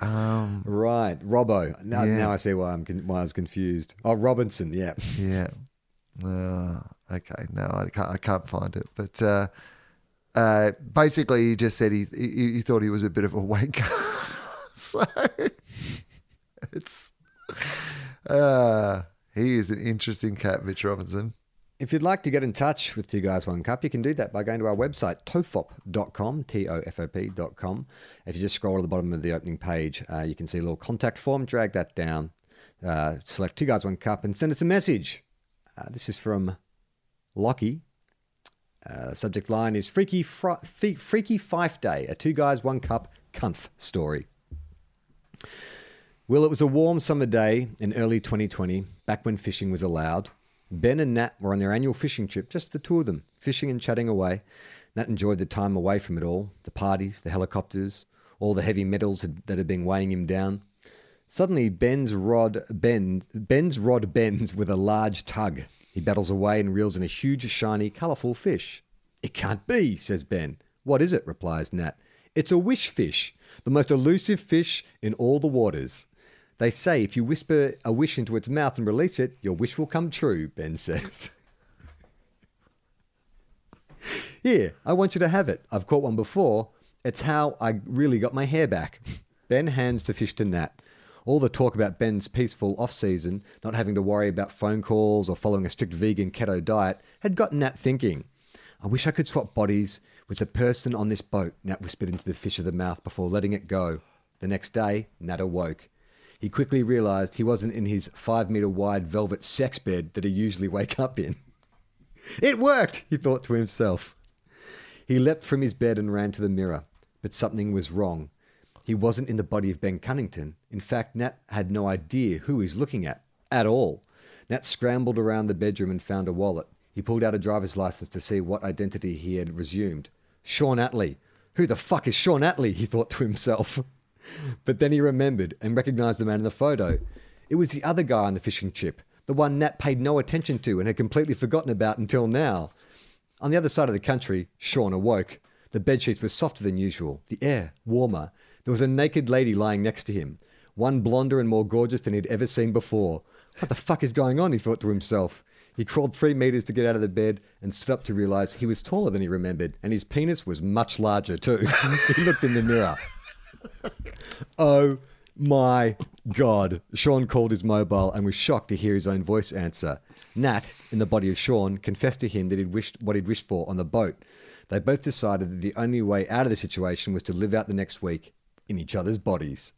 um, Right, Robbo. Now, Yeah. now I see why I'm con- why I was confused. Oh, Robinson. Yeah. Yeah. Uh, okay. No, I can't. I can't find it. But uh, uh, basically, he just said he, he he thought he was a bit of a wanker. so it's uh, he is an interesting cat, Mitch Robinson. If you'd like to get in touch with Two Guys One Cup, you can do that by going to our website, tofop.com, T-O-F-O-P.com. If you just scroll to the bottom of the opening page, uh, you can see a little contact form. Drag that down, uh, select Two Guys One Cup, and send us a message. Uh, this is from Lockie. Uh, subject line is Freaky, Freaky Fyfe Day, a Two Guys One Cup Cunfe story. Well, it was a warm summer day in early 2020, back when fishing was allowed. Ben and Nat were on their annual fishing trip, just the two of them, fishing and chatting away. Nat enjoyed the time away from it all the parties, the helicopters, all the heavy metals that had been weighing him down. Suddenly, Ben's rod bends. Ben's rod bends with a large tug. He battles away and reels in a huge, shiny, colourful fish. It can't be, says Ben. What is it? replies Nat. It's a wish fish, the most elusive fish in all the waters. They say if you whisper a wish into its mouth and release it, your wish will come true, Ben says. Here, I want you to have it. I've caught one before. It's how I really got my hair back. Ben hands the fish to Nat. All the talk about Ben's peaceful off season, not having to worry about phone calls or following a strict vegan keto diet, had got Nat thinking. I wish I could swap bodies with the person on this boat, Nat whispered into the fish of the mouth before letting it go. The next day, Nat awoke. He quickly realized he wasn't in his five meter wide velvet sex bed that he usually wake up in. It worked, he thought to himself. He leapt from his bed and ran to the mirror, but something was wrong. He wasn't in the body of Ben Cunnington. In fact, Nat had no idea who he was looking at, at all. Nat scrambled around the bedroom and found a wallet. He pulled out a driver's license to see what identity he had resumed. Shaun Atley. Who the fuck is Shaun Atley? He thought to himself. But then he remembered and recognized the man in the photo. It was the other guy on the fishing chip, the one Nat paid no attention to and had completely forgotten about until now. On the other side of the country, Sean awoke. The bedsheets were softer than usual, the air warmer. There was a naked lady lying next to him, one blonder and more gorgeous than he'd ever seen before. What the fuck is going on? He thought to himself. He crawled three meters to get out of the bed and stood up to realize he was taller than he remembered, and his penis was much larger too. he looked in the mirror. Oh my God. Sean called his mobile and was shocked to hear his own voice answer. Nat, in the body of Sean, confessed to him that he'd wished what he'd wished for on the boat. They both decided that the only way out of the situation was to live out the next week in each other's bodies.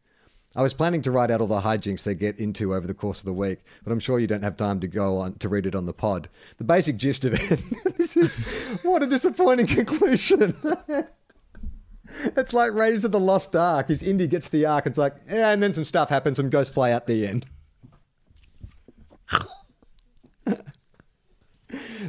I was planning to write out all the hijinks they get into over the course of the week, but I'm sure you don't have time to go on to read it on the pod. The basic gist of it this is what a disappointing conclusion. it's like Raiders of the Lost Ark. His Indy gets the Ark, it's like, yeah, and then some stuff happens and goes fly out the end.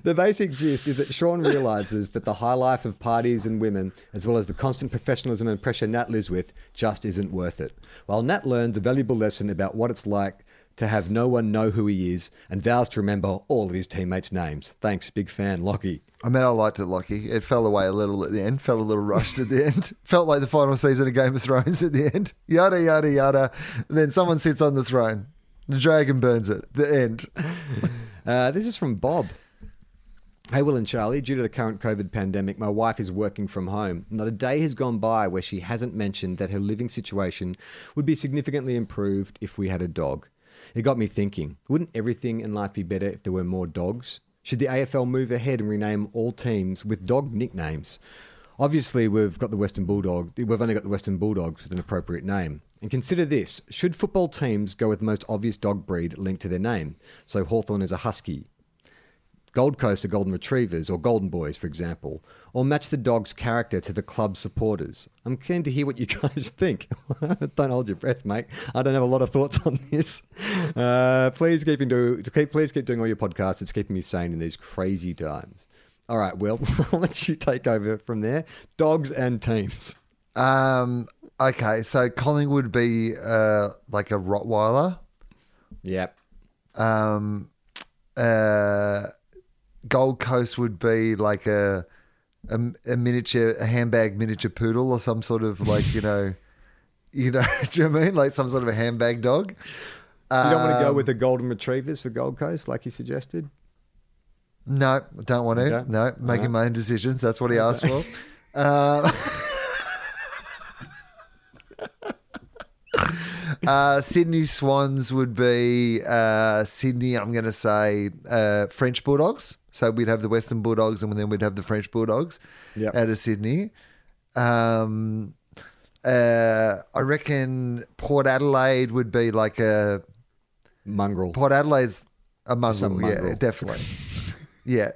The basic gist is that Sean realizes that the high life of parties and women, as well as the constant professionalism and pressure Nat lives with, just isn't worth it. While Nat learns a valuable lesson about what it's like to have no one know who he is and vows to remember all of his teammates' names. Thanks, big fan, Lockie. I mean, I liked it, Lockie. It fell away a little at the end, felt a little rushed at the end. Felt like the final season of Game of Thrones at the end. Yada, yada, yada. And then someone sits on the throne. The dragon burns it. The end. Uh, this is from Bob. Hey, Will and Charlie, due to the current COVID pandemic, my wife is working from home. Not a day has gone by where she hasn't mentioned that her living situation would be significantly improved if we had a dog. It got me thinking wouldn't everything in life be better if there were more dogs? Should the AFL move ahead and rename all teams with dog nicknames? Obviously, we've got the Western Bulldog. We've only got the Western Bulldogs with an appropriate name. And consider this: should football teams go with the most obvious dog breed linked to their name? So Hawthorn is a husky, Gold Coast are Golden Retrievers or Golden Boys, for example, or match the dog's character to the club's supporters. I'm keen to hear what you guys think. don't hold your breath, mate. I don't have a lot of thoughts on this. Uh, please keep into keep please keep doing all your podcasts. It's keeping me sane in these crazy times. All right, Will, I'll let you take over from there. Dogs and teams. Um, okay, so Collingwood be uh, like a Rottweiler. Yep. Um, uh, Gold Coast would be like a, a a miniature a handbag miniature poodle or some sort of like you know you know do you know what I mean like some sort of a handbag dog. You don't want to go Um, with the Golden Retrievers for Gold Coast, like you suggested. No, I don't want to. Okay. No, making Alright. my own decisions. That's what he asked for. Uh, uh, Sydney Swans would be uh, Sydney. I'm going to say uh, French Bulldogs. So we'd have the Western Bulldogs, and then we'd have the French Bulldogs Yep. out of Sydney. Um, uh, I reckon Port Adelaide would be like a Mongrel. Port Adelaide's a mongrel. Some Yeah, mongrel. definitely. yeah,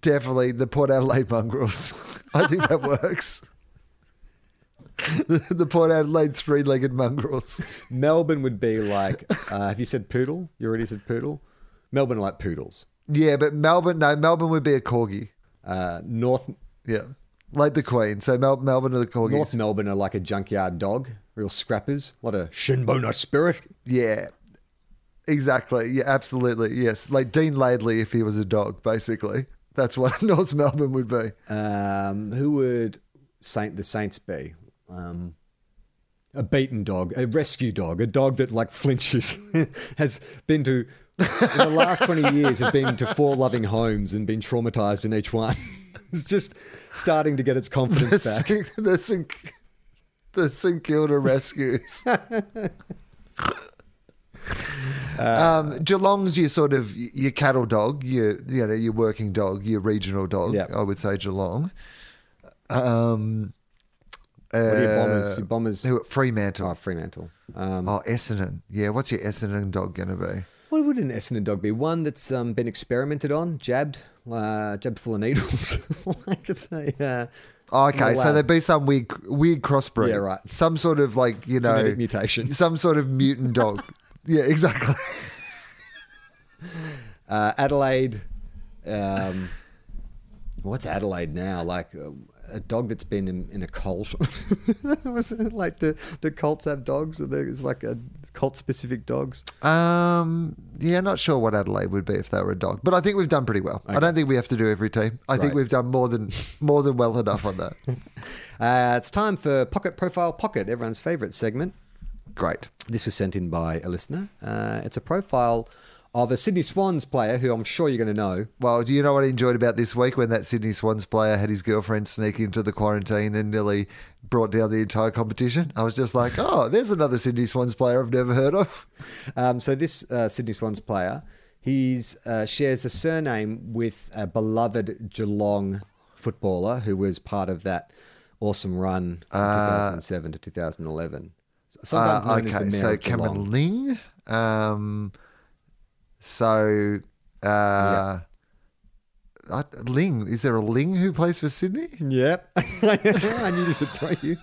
definitely the Port Adelaide mongrels. I think that works. the, the Port Adelaide three-legged mongrels. Melbourne would be like, uh, have you said poodle? You already said poodle? Melbourne are like poodles. Yeah, but Melbourne, no, Melbourne would be a corgi. Uh, North Yeah, like the Queen. So Mel- Melbourne are the corgis. North Melbourne are like a junkyard dog. real scrappers, a lot of Shinboner spirit. Yeah. Exactly. Yeah, absolutely. Yes. Like Dean Laidley if he was a dog, basically. That's what North Melbourne would be. Um, who would Saint the Saints be? Um, a beaten dog, a rescue dog, a dog that like flinches, has been to in the last twenty years has been to four loving homes and been traumatized in each one. it's just starting to get its The, confidence back. St- the, St- the St Kilda Rescues. um, Geelong's your sort of your cattle dog, your you know your working dog, your regional dog. Yeah. I would say Geelong. Um, What are your bombers? uh, Your bombers. who- Fremantle. Oh, Fremantle. Um, Oh, Essendon. Yeah, what's your Essendon dog going to be? What would an Essendon dog be? One that's um, been experimented on, jabbed, uh, jabbed full of needles. like it's a uh, Oh, okay, so there'd be some weird, weird crossbreed. Yeah, right. Some sort of like you know, Genetic mutation. Some sort of mutant dog. yeah, exactly. uh, Adelaide. Um, what's Adelaide now? Like uh, a dog that's been in, in a cult. Was like the the cults have dogs? Or there's like a cult specific dogs. Um, yeah, not sure what Adelaide would be if they were a dog, but I think we've done pretty well. I don't think we have to do every team. I think we've done more than more than well enough on that. Uh, it's time for Pocket Profile Pocket, everyone's favourite segment. Great. This was sent in by a listener. Uh, it's a profile of a Sydney Swans player who I'm sure you're going to know. Well, do you know what I enjoyed about this week when that Sydney Swans player had his girlfriend sneak into the quarantine and nearly brought down the entire competition? I was just like, oh, there's another Sydney Swans player I've never heard of. Um, so this uh, Sydney Swans player, he uh, shares a surname with a beloved Geelong footballer who was part of that awesome run from 2007 to 2011. Sometimes Uh, as the okay, Mayor so. Cameron Ling. Um, so uh, I, Ling, is there a Ling who plays for Sydney? Yep. I knew this would throw you.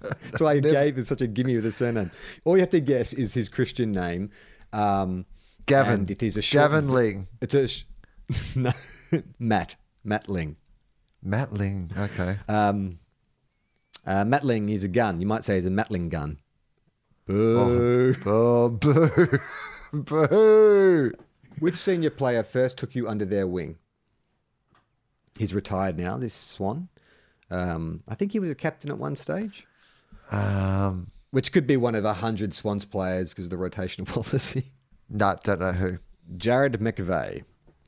That's why he gave us such a gimme with a surname. All you have to guess is his Christian name. Um, Gavin. it is a short, Gavin Ling. It's a sh- no, Matt. Matt Ling. Matt Ling. Okay. Um, uh, Matt Ling is a gun. You might say he's a Matling gun. Boo. Oh, boo. boo. Which senior player first took you under their wing? He's retired now, this Swan. Um, I think he was a captain at one stage. Um, which could be one of a hundred Swans players because of the rotational policy. no, don't know who. Jarrad McVeigh,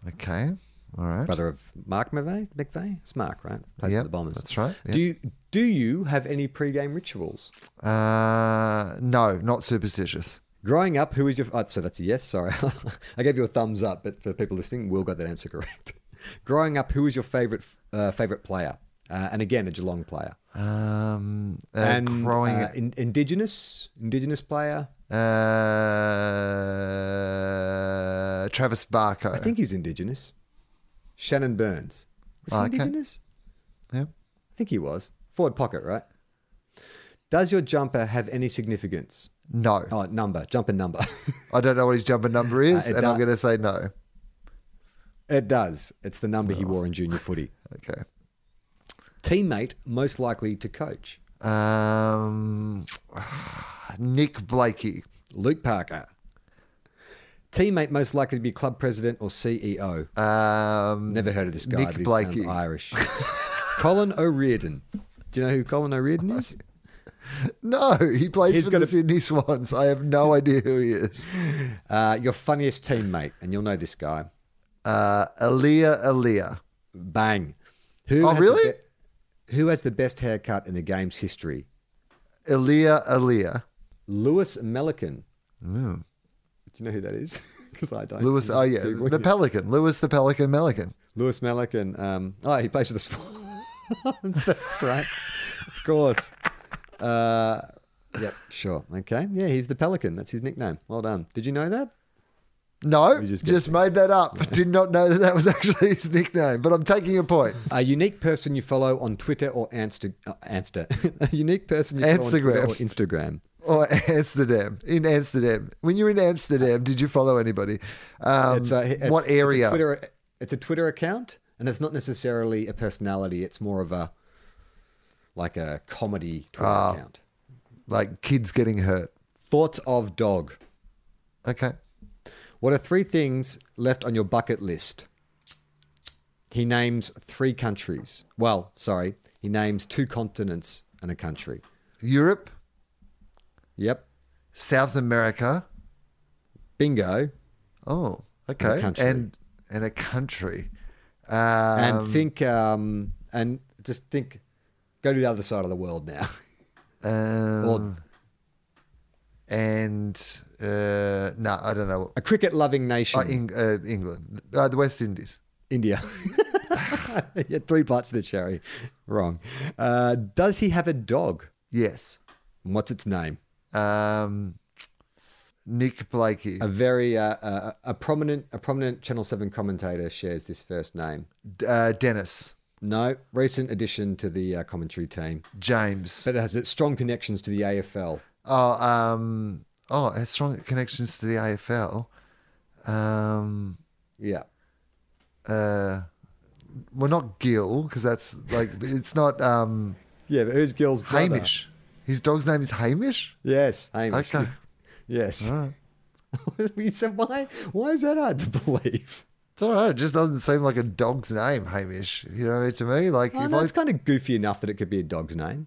Okay. All right. brother of Mark McVeigh. McVeigh, it's Mark, right? Plays Yep, for the Bombers. that's right, yep. Do you do you have any pre-game rituals? Uh, no, not superstitious. Growing up, who is your? Oh, so that's a yes. Sorry, I gave you a thumbs up, but for people listening, Will got that answer correct. Growing up, who was your favorite uh, favorite player? Uh, and again, a Geelong player. Um, uh, and growing uh, in, indigenous indigenous player. uh, Travis Varcoe. I think he's indigenous. Shannon Byrnes. Was he Oh, okay. indigenous? Yeah. I think he was. Forward pocket, right? Does your jumper have any significance? No, Oh, number, jumper number. I don't know what his jumper number is, Uh, it and I'm do- going to say no. it does. It's the number he wore in junior footy. Okay. Teammate most likely to coach. Um, Nick Blakey. Luke Parker. Teammate most likely to be club president or CEO. Um, Never heard of this guy, Nick but he Blakey. sounds Irish. Colin O'Riordan. Do you know who Colin O'Riordan is? No, he plays He's for got the Sydney Swans. I have no idea who he is. Uh, your funniest teammate, and you'll know this guy. Uh, Aliir Aliir. Bang. Who Oh, really? be- who has the best haircut in the game's history? Aliir Aliir. Lewis Melican. Do you know who that is? Because I don't. Lewis, oh yeah, Googling the it. Pelican. Lewis the Pelican Melican. Lewis Melican. Um, oh, he plays for the Swans. That's right. Of course. Uh, yep, sure. Okay. Yeah, he's the Pelican. That's his nickname. Well done. Did you know that? No, just, just made that up. Did not know that that was actually his nickname, but I'm taking a point. A unique person you follow on Twitter or Ansta, uh, Ansta. a unique person you follow on Twitter Instagram. or Instagram. Or Amsterdam. In Amsterdam. When you're in Amsterdam, did you follow anybody? Um, It's a, it's- what It's a, area? Twitter, it's a Twitter account, and it's not necessarily a personality. It's more of a like a comedy Twitter Ah. account. like kids getting hurt. Thoughts of dog. Okay. What are three things left on your bucket list? He names three countries. Well, sorry, he names two continents and a country. Europe, Yep. South America. Bingo. Oh, okay. country. And and a country. Um, and think, um, and just think, go to the other side of the world now. um, Or- and uh, no, I don't know. A cricket loving nation. Oh, Eng- uh, England, uh, the West Indies. India. yeah, three parts of the cherry. Wrong. Uh, does he have a dog? Yes. And What's its name? Um, Nick Blakey. A very uh, uh, a prominent a prominent Channel Seven commentator shares this first name. Uh, Dennis. No, recent addition to the uh, commentary team, James. but it has its strong connections to the AFL. Oh, um, oh, it has strong connections to the AFL. Um, Yeah, uh, well, not Gil because that's like it's not um yeah. But who's Gill's brother? Hamish. His dog's name is Hamish. Yes, Hamish. Okay. yes. All right. we said why? Why is that hard to believe? It's all right. It just doesn't seem like a dog's name, Hamish. You know what I mean? To me, like, Oh, no, I- it's kind of goofy enough that it could be a dog's name.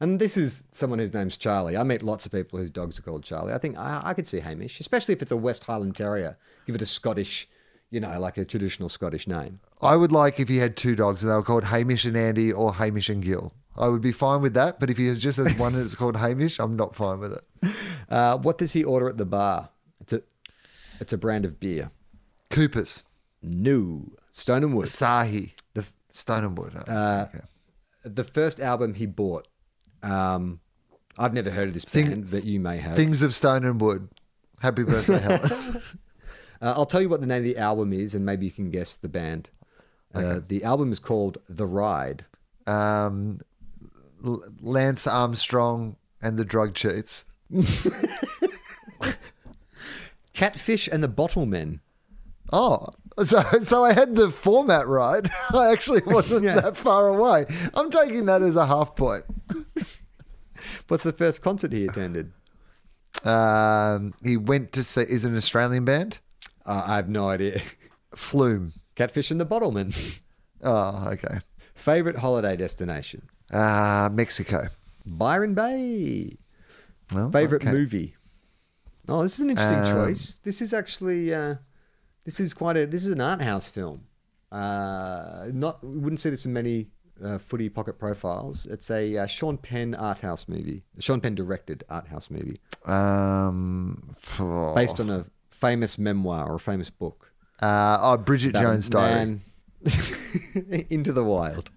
And this is someone whose name's Charlie. I meet lots of people whose dogs are called Charlie. I think I, I could see Hamish, especially if it's a West Highland Terrier. Give it a Scottish, you know, like a traditional Scottish name. I would like if he had two dogs and they were called Hamish and Andy or Hamish and Gil. I would be fine with that. But if he has just has one and it's called Hamish, I'm not fine with it. Uh, what does he order at the bar? It's a, it's a brand of beer. Coopers, No, Stone and Wood. Asahi, The f- Stone and Wood. Oh, Uh, okay. the first album he bought. Um, I've never heard of this Thing- band that you may have. Things of Stone and Wood. Happy birthday, Helen. Uh, I'll tell you what the name of the album is, and maybe you can guess the band. Uh, the album is called The Ride. um, L- Lance Armstrong and the Drug Cheats. Catfish and the Bottlemen. Oh, so so I had the format right. I actually wasn't Yeah. that far away. I'm taking that as a half point. What's the first concert he attended? Um, he went to see is it an Australian band? Uh, I have no idea. Flume. Catfish and the Bottlemen. Oh, okay. Favorite holiday destination? Uh, Mexico. Byron Bay. Well, Favorite okay. movie? Oh, this is an interesting Um, choice. This is actually uh, this is quite a this is an art house film. Uh, not we wouldn't see this in many uh, footy pocket profiles. It's a uh, Sean Penn art house movie. Sean Penn directed art house movie Um, oh, based on a famous memoir or a famous book. uh, oh, Bridget about Jones' Diary. into the wild.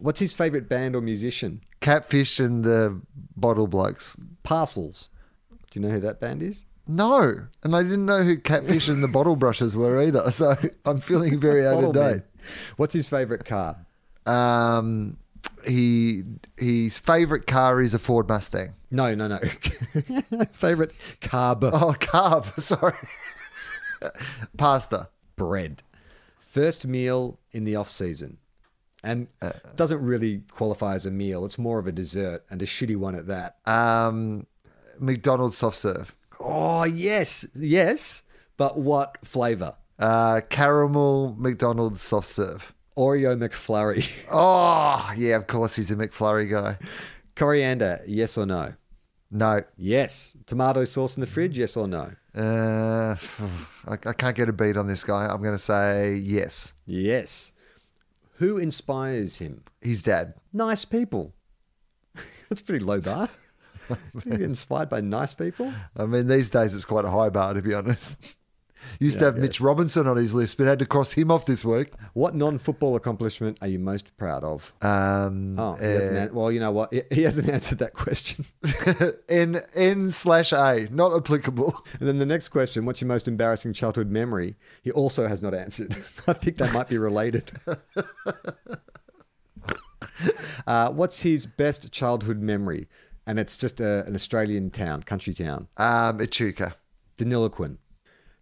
What's his favorite band or musician? Catfish and the Bottle Blokes. Parcels. Do you know who that band is? No, and I didn't know who Catfish and the Bottle Brushes were either. So I'm feeling very out of date. What's his favorite car? Um, he his favorite car is a Ford Mustang. No, no, no. favorite carb Oh, carb. Sorry, pasta. bread. First meal in the off season. And doesn't really qualify as a meal. It's more of a dessert and a shitty one at that. Um, McDonald's soft serve. Oh, yes. Yes. But what flavor? Uh, caramel McDonald's soft serve. Oreo McFlurry. Oh, yeah, of course he's a McFlurry guy. Coriander, yes or no? No, Yes. Tomato sauce in the fridge, yes or no? uh, I, I can't get a beat on this guy. I'm going to say yes. Yes. Who inspires him? His dad. Nice people. That's pretty low bar. you get inspired by nice people? I mean, these days it's quite a high bar, to be honest. Used to have Mitch Robinson on his list, but had to cross him off this week. What non-football accomplishment are you most proud of? Um, Oh, he hasn't an- well, you know what? He- He hasn't answered that question. N N slash A, not applicable. And then the next question, what's your most embarrassing childhood memory? He also has not answered. I think that might be related. uh, what's his best childhood memory? And it's just a, an Australian town, country town. Um, Echuca. Deniliquin.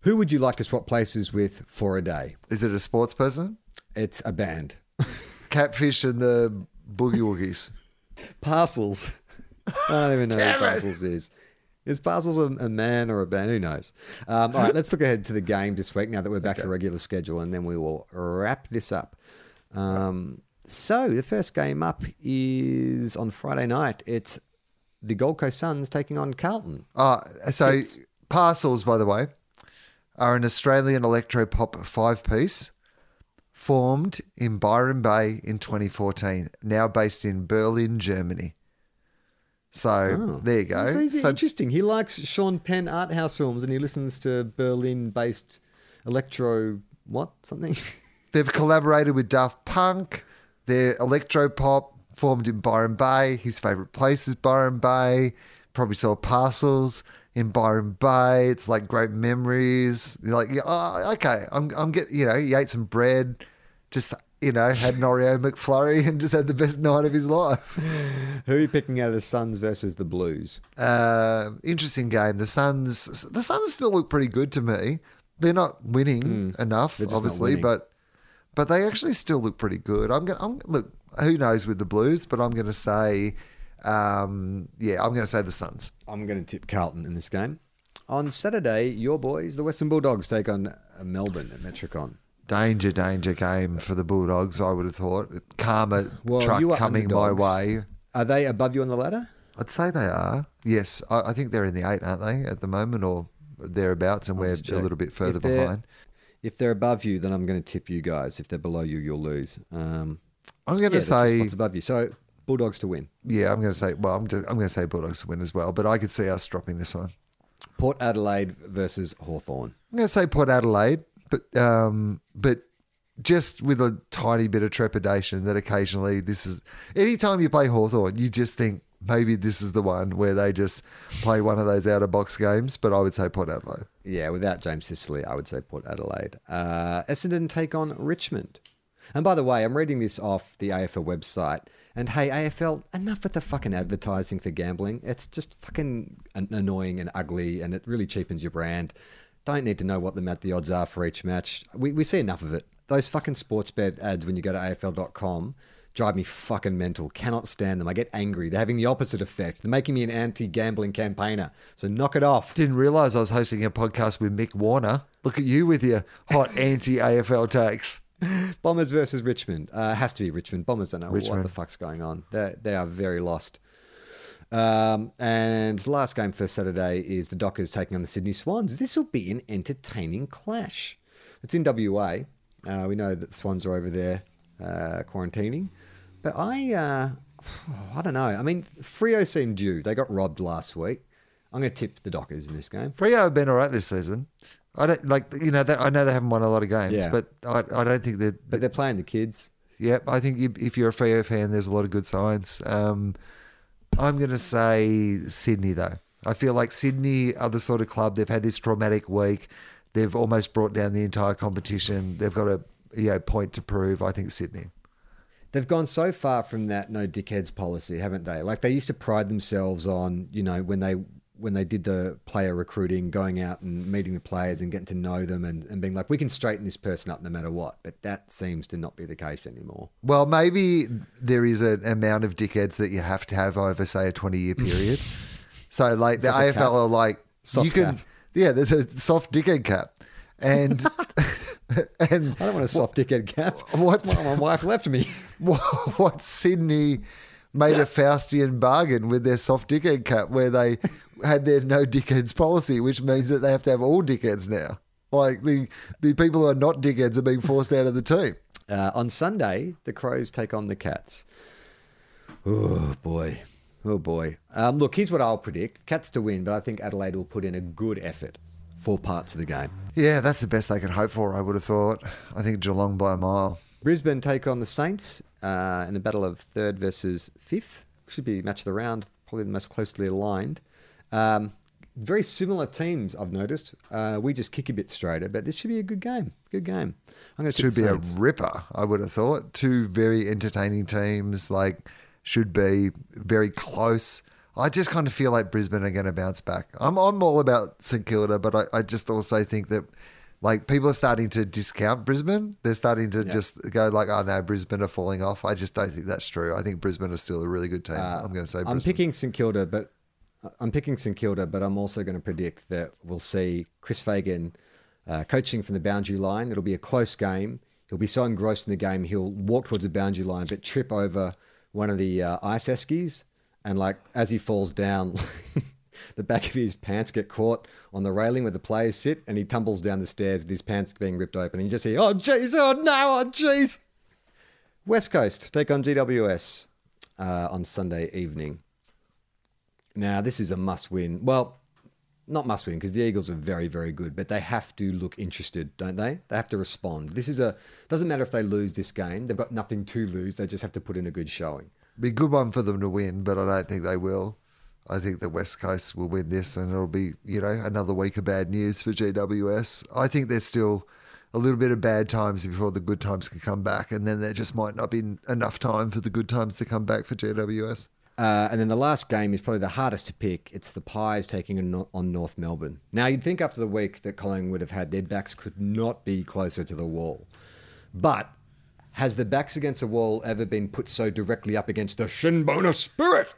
Who would you like to swap places with for a day? Is it a sports person? It's a band. Catfish and the Boogie Woogies. Parcels. I don't even know who. Parcels is. Is Parcels a, a man or a band? Who knows? Um, all right, let's look ahead to the game this week now that we're back to regular schedule, and then we will wrap this up. Um, so the first game up is on Friday night. It's the Gold Coast Suns taking on Carlton. Uh, so Parcels, by the way, are an Australian electro pop five piece formed in Byron Bay in 2014, now based in Berlin, Germany. So there you go. So So interesting. He likes Sean Penn art house films, and he listens to Berlin-based electro what something. they've collaborated with Daft Punk. They're electro pop formed in Byron Bay. His favourite place is Byron Bay. Probably saw Parcels in Byron Bay. It's like great memories. You're like, yeah, oh, okay, I'm, I'm getting, you know, he ate some bread, just, you know, had an Oreo McFlurry and just had the best night of his life. Who are you picking out of the Suns versus the Blues? Uh, interesting game. The Suns, the Suns still look pretty good to me. They're not winning enough, Mm. Not obviously, winning. but but they actually still look pretty good. I'm gonna, I'm look. Who knows with the Blues? But I'm going to say, um, yeah, I'm going to say the Suns. I'm going to tip Carlton in this game. On Saturday, your boys, the Western Bulldogs, take on uh, Melbourne at Metricon. Danger, danger game for the Bulldogs. I would have thought karma Well, truck coming my way. Are they above you on the ladder? I'd say they are. Yes, I, I think they're in the eight, aren't they, at the moment, or thereabouts, and we're Let's a little bit further If behind. If they're above you, then I'm going to tip you guys. If they're below you, you'll lose. Um, I'm going to they're say spots above you. So Bulldogs to win. Yeah, I'm going to say. Well, I'm just, I'm going to say Bulldogs to win as well, but I could see us dropping this one. Port Adelaide versus Hawthorn. I'm going to say Port Adelaide, but um, but just with a tiny bit of trepidation that occasionally this is. Anytime you play Hawthorn, you just think maybe this is the one where they just play one of those out of box games. But I would say Port Adelaide. Yeah, without James Sicily, I would say Port Adelaide. Uh, Essendon take on Richmond. And by the way, I'm reading this off the AFL website. And hey, AFL, enough with the fucking advertising for gambling. It's just fucking annoying and ugly, and it really cheapens your brand. Don't need to know what the the odds are for each match. We, we see enough of it. Those fucking sports bet ads when you go to AFL.com drive me fucking mental. Cannot stand them. I get angry. They're having the opposite effect. They're making me an anti-gambling campaigner. So knock it off. Didn't realize I was hosting a podcast with Mick Warner. Look at you with your hot anti AFL takes. Bombers versus Richmond. Uh, has to be Richmond. Bombers don't know what the fuck's going on. They they are very lost. Um, and the last game for Saturday is the Dockers taking on the Sydney Swans. This will be an entertaining clash. It's in WA. Uh, we know that the Swans are over there uh, quarantining, but I uh, I don't know. I mean, Freo seemed due. They got robbed last week. I'm going to tip the Dockers in this game. Freo have been all right this season. I don't like you know. They, I know they haven't won a lot of games, Yeah. but I, I don't think that. But they're playing the kids. Yep, I think you, if you're a Freo fan, there's a lot of good signs. Um, I'm going to say Sydney though. I feel like Sydney are the sort of club they've had this traumatic week. They've almost brought down the entire competition. They've got a you know, point to prove. I think Sydney. They've gone so far from that no dickheads policy, haven't they? Like they used to pride themselves on, you know, when they when they did the player recruiting, going out and meeting the players and getting to know them and, and being like, we can straighten this person up no matter what. But that seems to not be the case anymore. Well, maybe there is an amount of dickheads that you have to have over, say, a 20 year period. so, like, the like AFL cap. are like, Soft you can, cap. yeah, there's a soft dickhead cap. And, and I don't want a soft dickhead cap. What? What my wife left me. what, what Sydney made a Faustian bargain with their soft dickhead cap where they had their no dickheads policy, which means that they have to have all dickheads now. Like, the, the people who are not dickheads are being forced out of the team. Uh, on Sunday, the Crows take on the Cats. Oh boy, oh boy. Um, look, here's what I'll predict: Cats to win, but I think Adelaide will put in a good effort for parts of the game. Yeah, that's the best they could hope for, I would have thought. I think Geelong by a mile. Brisbane take on the Saints uh, in a battle of third versus fifth. Should be match of the round, probably the most closely aligned. Um, very similar teams, I've noticed. Uh, we just kick a bit straighter, but this should be a good game. Good game. I'm going to should be a ripper, I would have thought. Two very entertaining teams, like, should be very close. I just kind of feel like Brisbane are going to bounce back. I'm, I'm all about St Kilda, but I, I just also think that Like people are starting to discount Brisbane. They're starting to just go like, "Oh no, Brisbane are falling off." I just don't think that's true. I think Brisbane are still a really good team. I'm going to say Brisbane. Uh, I'm picking St Kilda, but I'm picking St Kilda, but I'm also going to predict that we'll see Chris Fagan uh, coaching from the boundary line. It'll be a close game. He'll be so engrossed in the game, he'll walk towards the boundary line, but trip over one of the uh, ice eskies, and like as he falls down. The back of his pants get caught on the railing where the players sit, and he tumbles down the stairs with his pants being ripped open. And you just hear, "Oh jeez, oh no, oh jeez." West Coast take on GWS uh, on Sunday evening. Now, this is a must win. Well, not must win because the Eagles are very, very good, but they have to look interested, don't they? They have to respond. This is a doesn't matter if they lose this game; they've got nothing to lose. They just have to put in a good showing. be a good one for them to win, but I don't think they will. I think the West Coast will win this, and it'll be you know another week of bad news for GWS. I think there's still a little bit of bad times before the good times can come back, and then there just might not be enough time for the good times to come back for GWS. Uh, and then the last game is probably the hardest to pick. It's the Pies taking on North Melbourne. Now, you'd think after the week that Collingwood would have had, their backs could not be closer to the wall. But has the backs against the wall ever been put so directly up against the Shinboner spirit?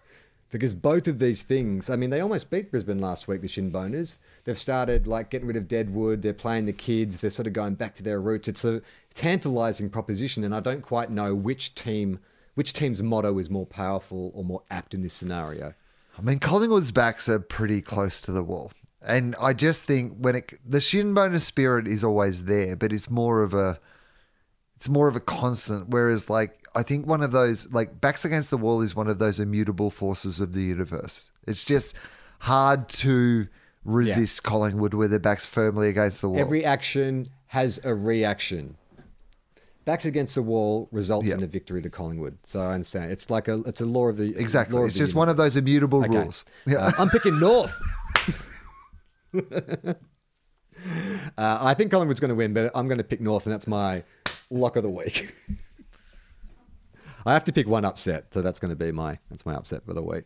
Because both of these things, I mean, they almost beat Brisbane last week, the Shinboners. They've started like getting rid of Deadwood. They're playing the kids. They're sort of going back to their roots. It's a tantalizing proposition, and I don't quite know which team, which team's motto is more powerful or more apt in this scenario. I mean, Collingwood's backs are pretty close to the wall. And I just think when it the shinboner spirit is always there, but it's more of a it's more of a constant. Whereas like I think one of those like backs against the wall is one of those immutable forces of the universe. It's just hard to resist Collingwood with their backs firmly against the wall. Every action has a reaction. Backs against the wall results Yeah. in a victory to Collingwood. So I understand. It's like a it's a law of the exactly. of It's the just one of those immutable Okay. rules. Yeah. Uh, I'm picking North. uh, I think Collingwood's going to win, but I'm going to pick North, and that's my lock of the week. I have to pick one upset, so that's going to be my that's my upset for the week.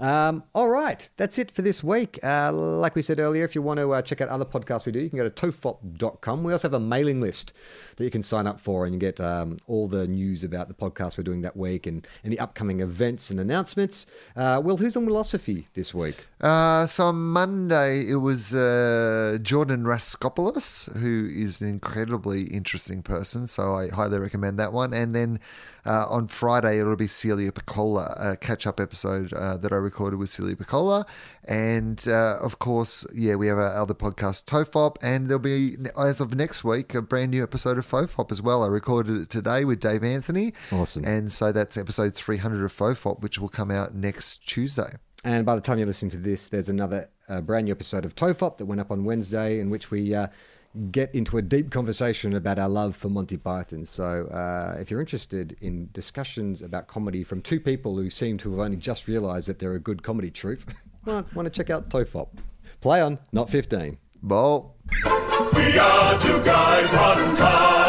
Um, all right, that's it for this week. Uh, like we said earlier, if you want to uh, check out other podcasts we do, you can go to tofop.com. We also have a mailing list that you can sign up for and you get um, all the news about the podcast we're doing that week and any upcoming events and announcements. Uh, who's on Wilosophy this week? Uh, so on Monday, it was uh, Jordan Raskopoulos, who is an incredibly interesting person. So I highly recommend that one. And then uh, on Friday, it'll be Celia Pacquola, a catch up episode uh, that I recorded with Celia Pacquola. And uh, of course, yeah, we have our other podcast, Tofop. And there'll be, as of next week, a brand new episode of Fofop as well. I recorded it today with Dave Anthony. Awesome. And so that's episode 300 of Fofop, which will come out next Tuesday. And by the time you're listening to this, there's another uh, brand new episode of Tofop that went up on Wednesday, in which we uh, get into a deep conversation about our love for Monty Python. So, uh, if you're interested in discussions about comedy from two people who seem to have only just realised that they're a good comedy troupe, want to check out Tofop. Play on, not 15. Ball. We are two guys, one car.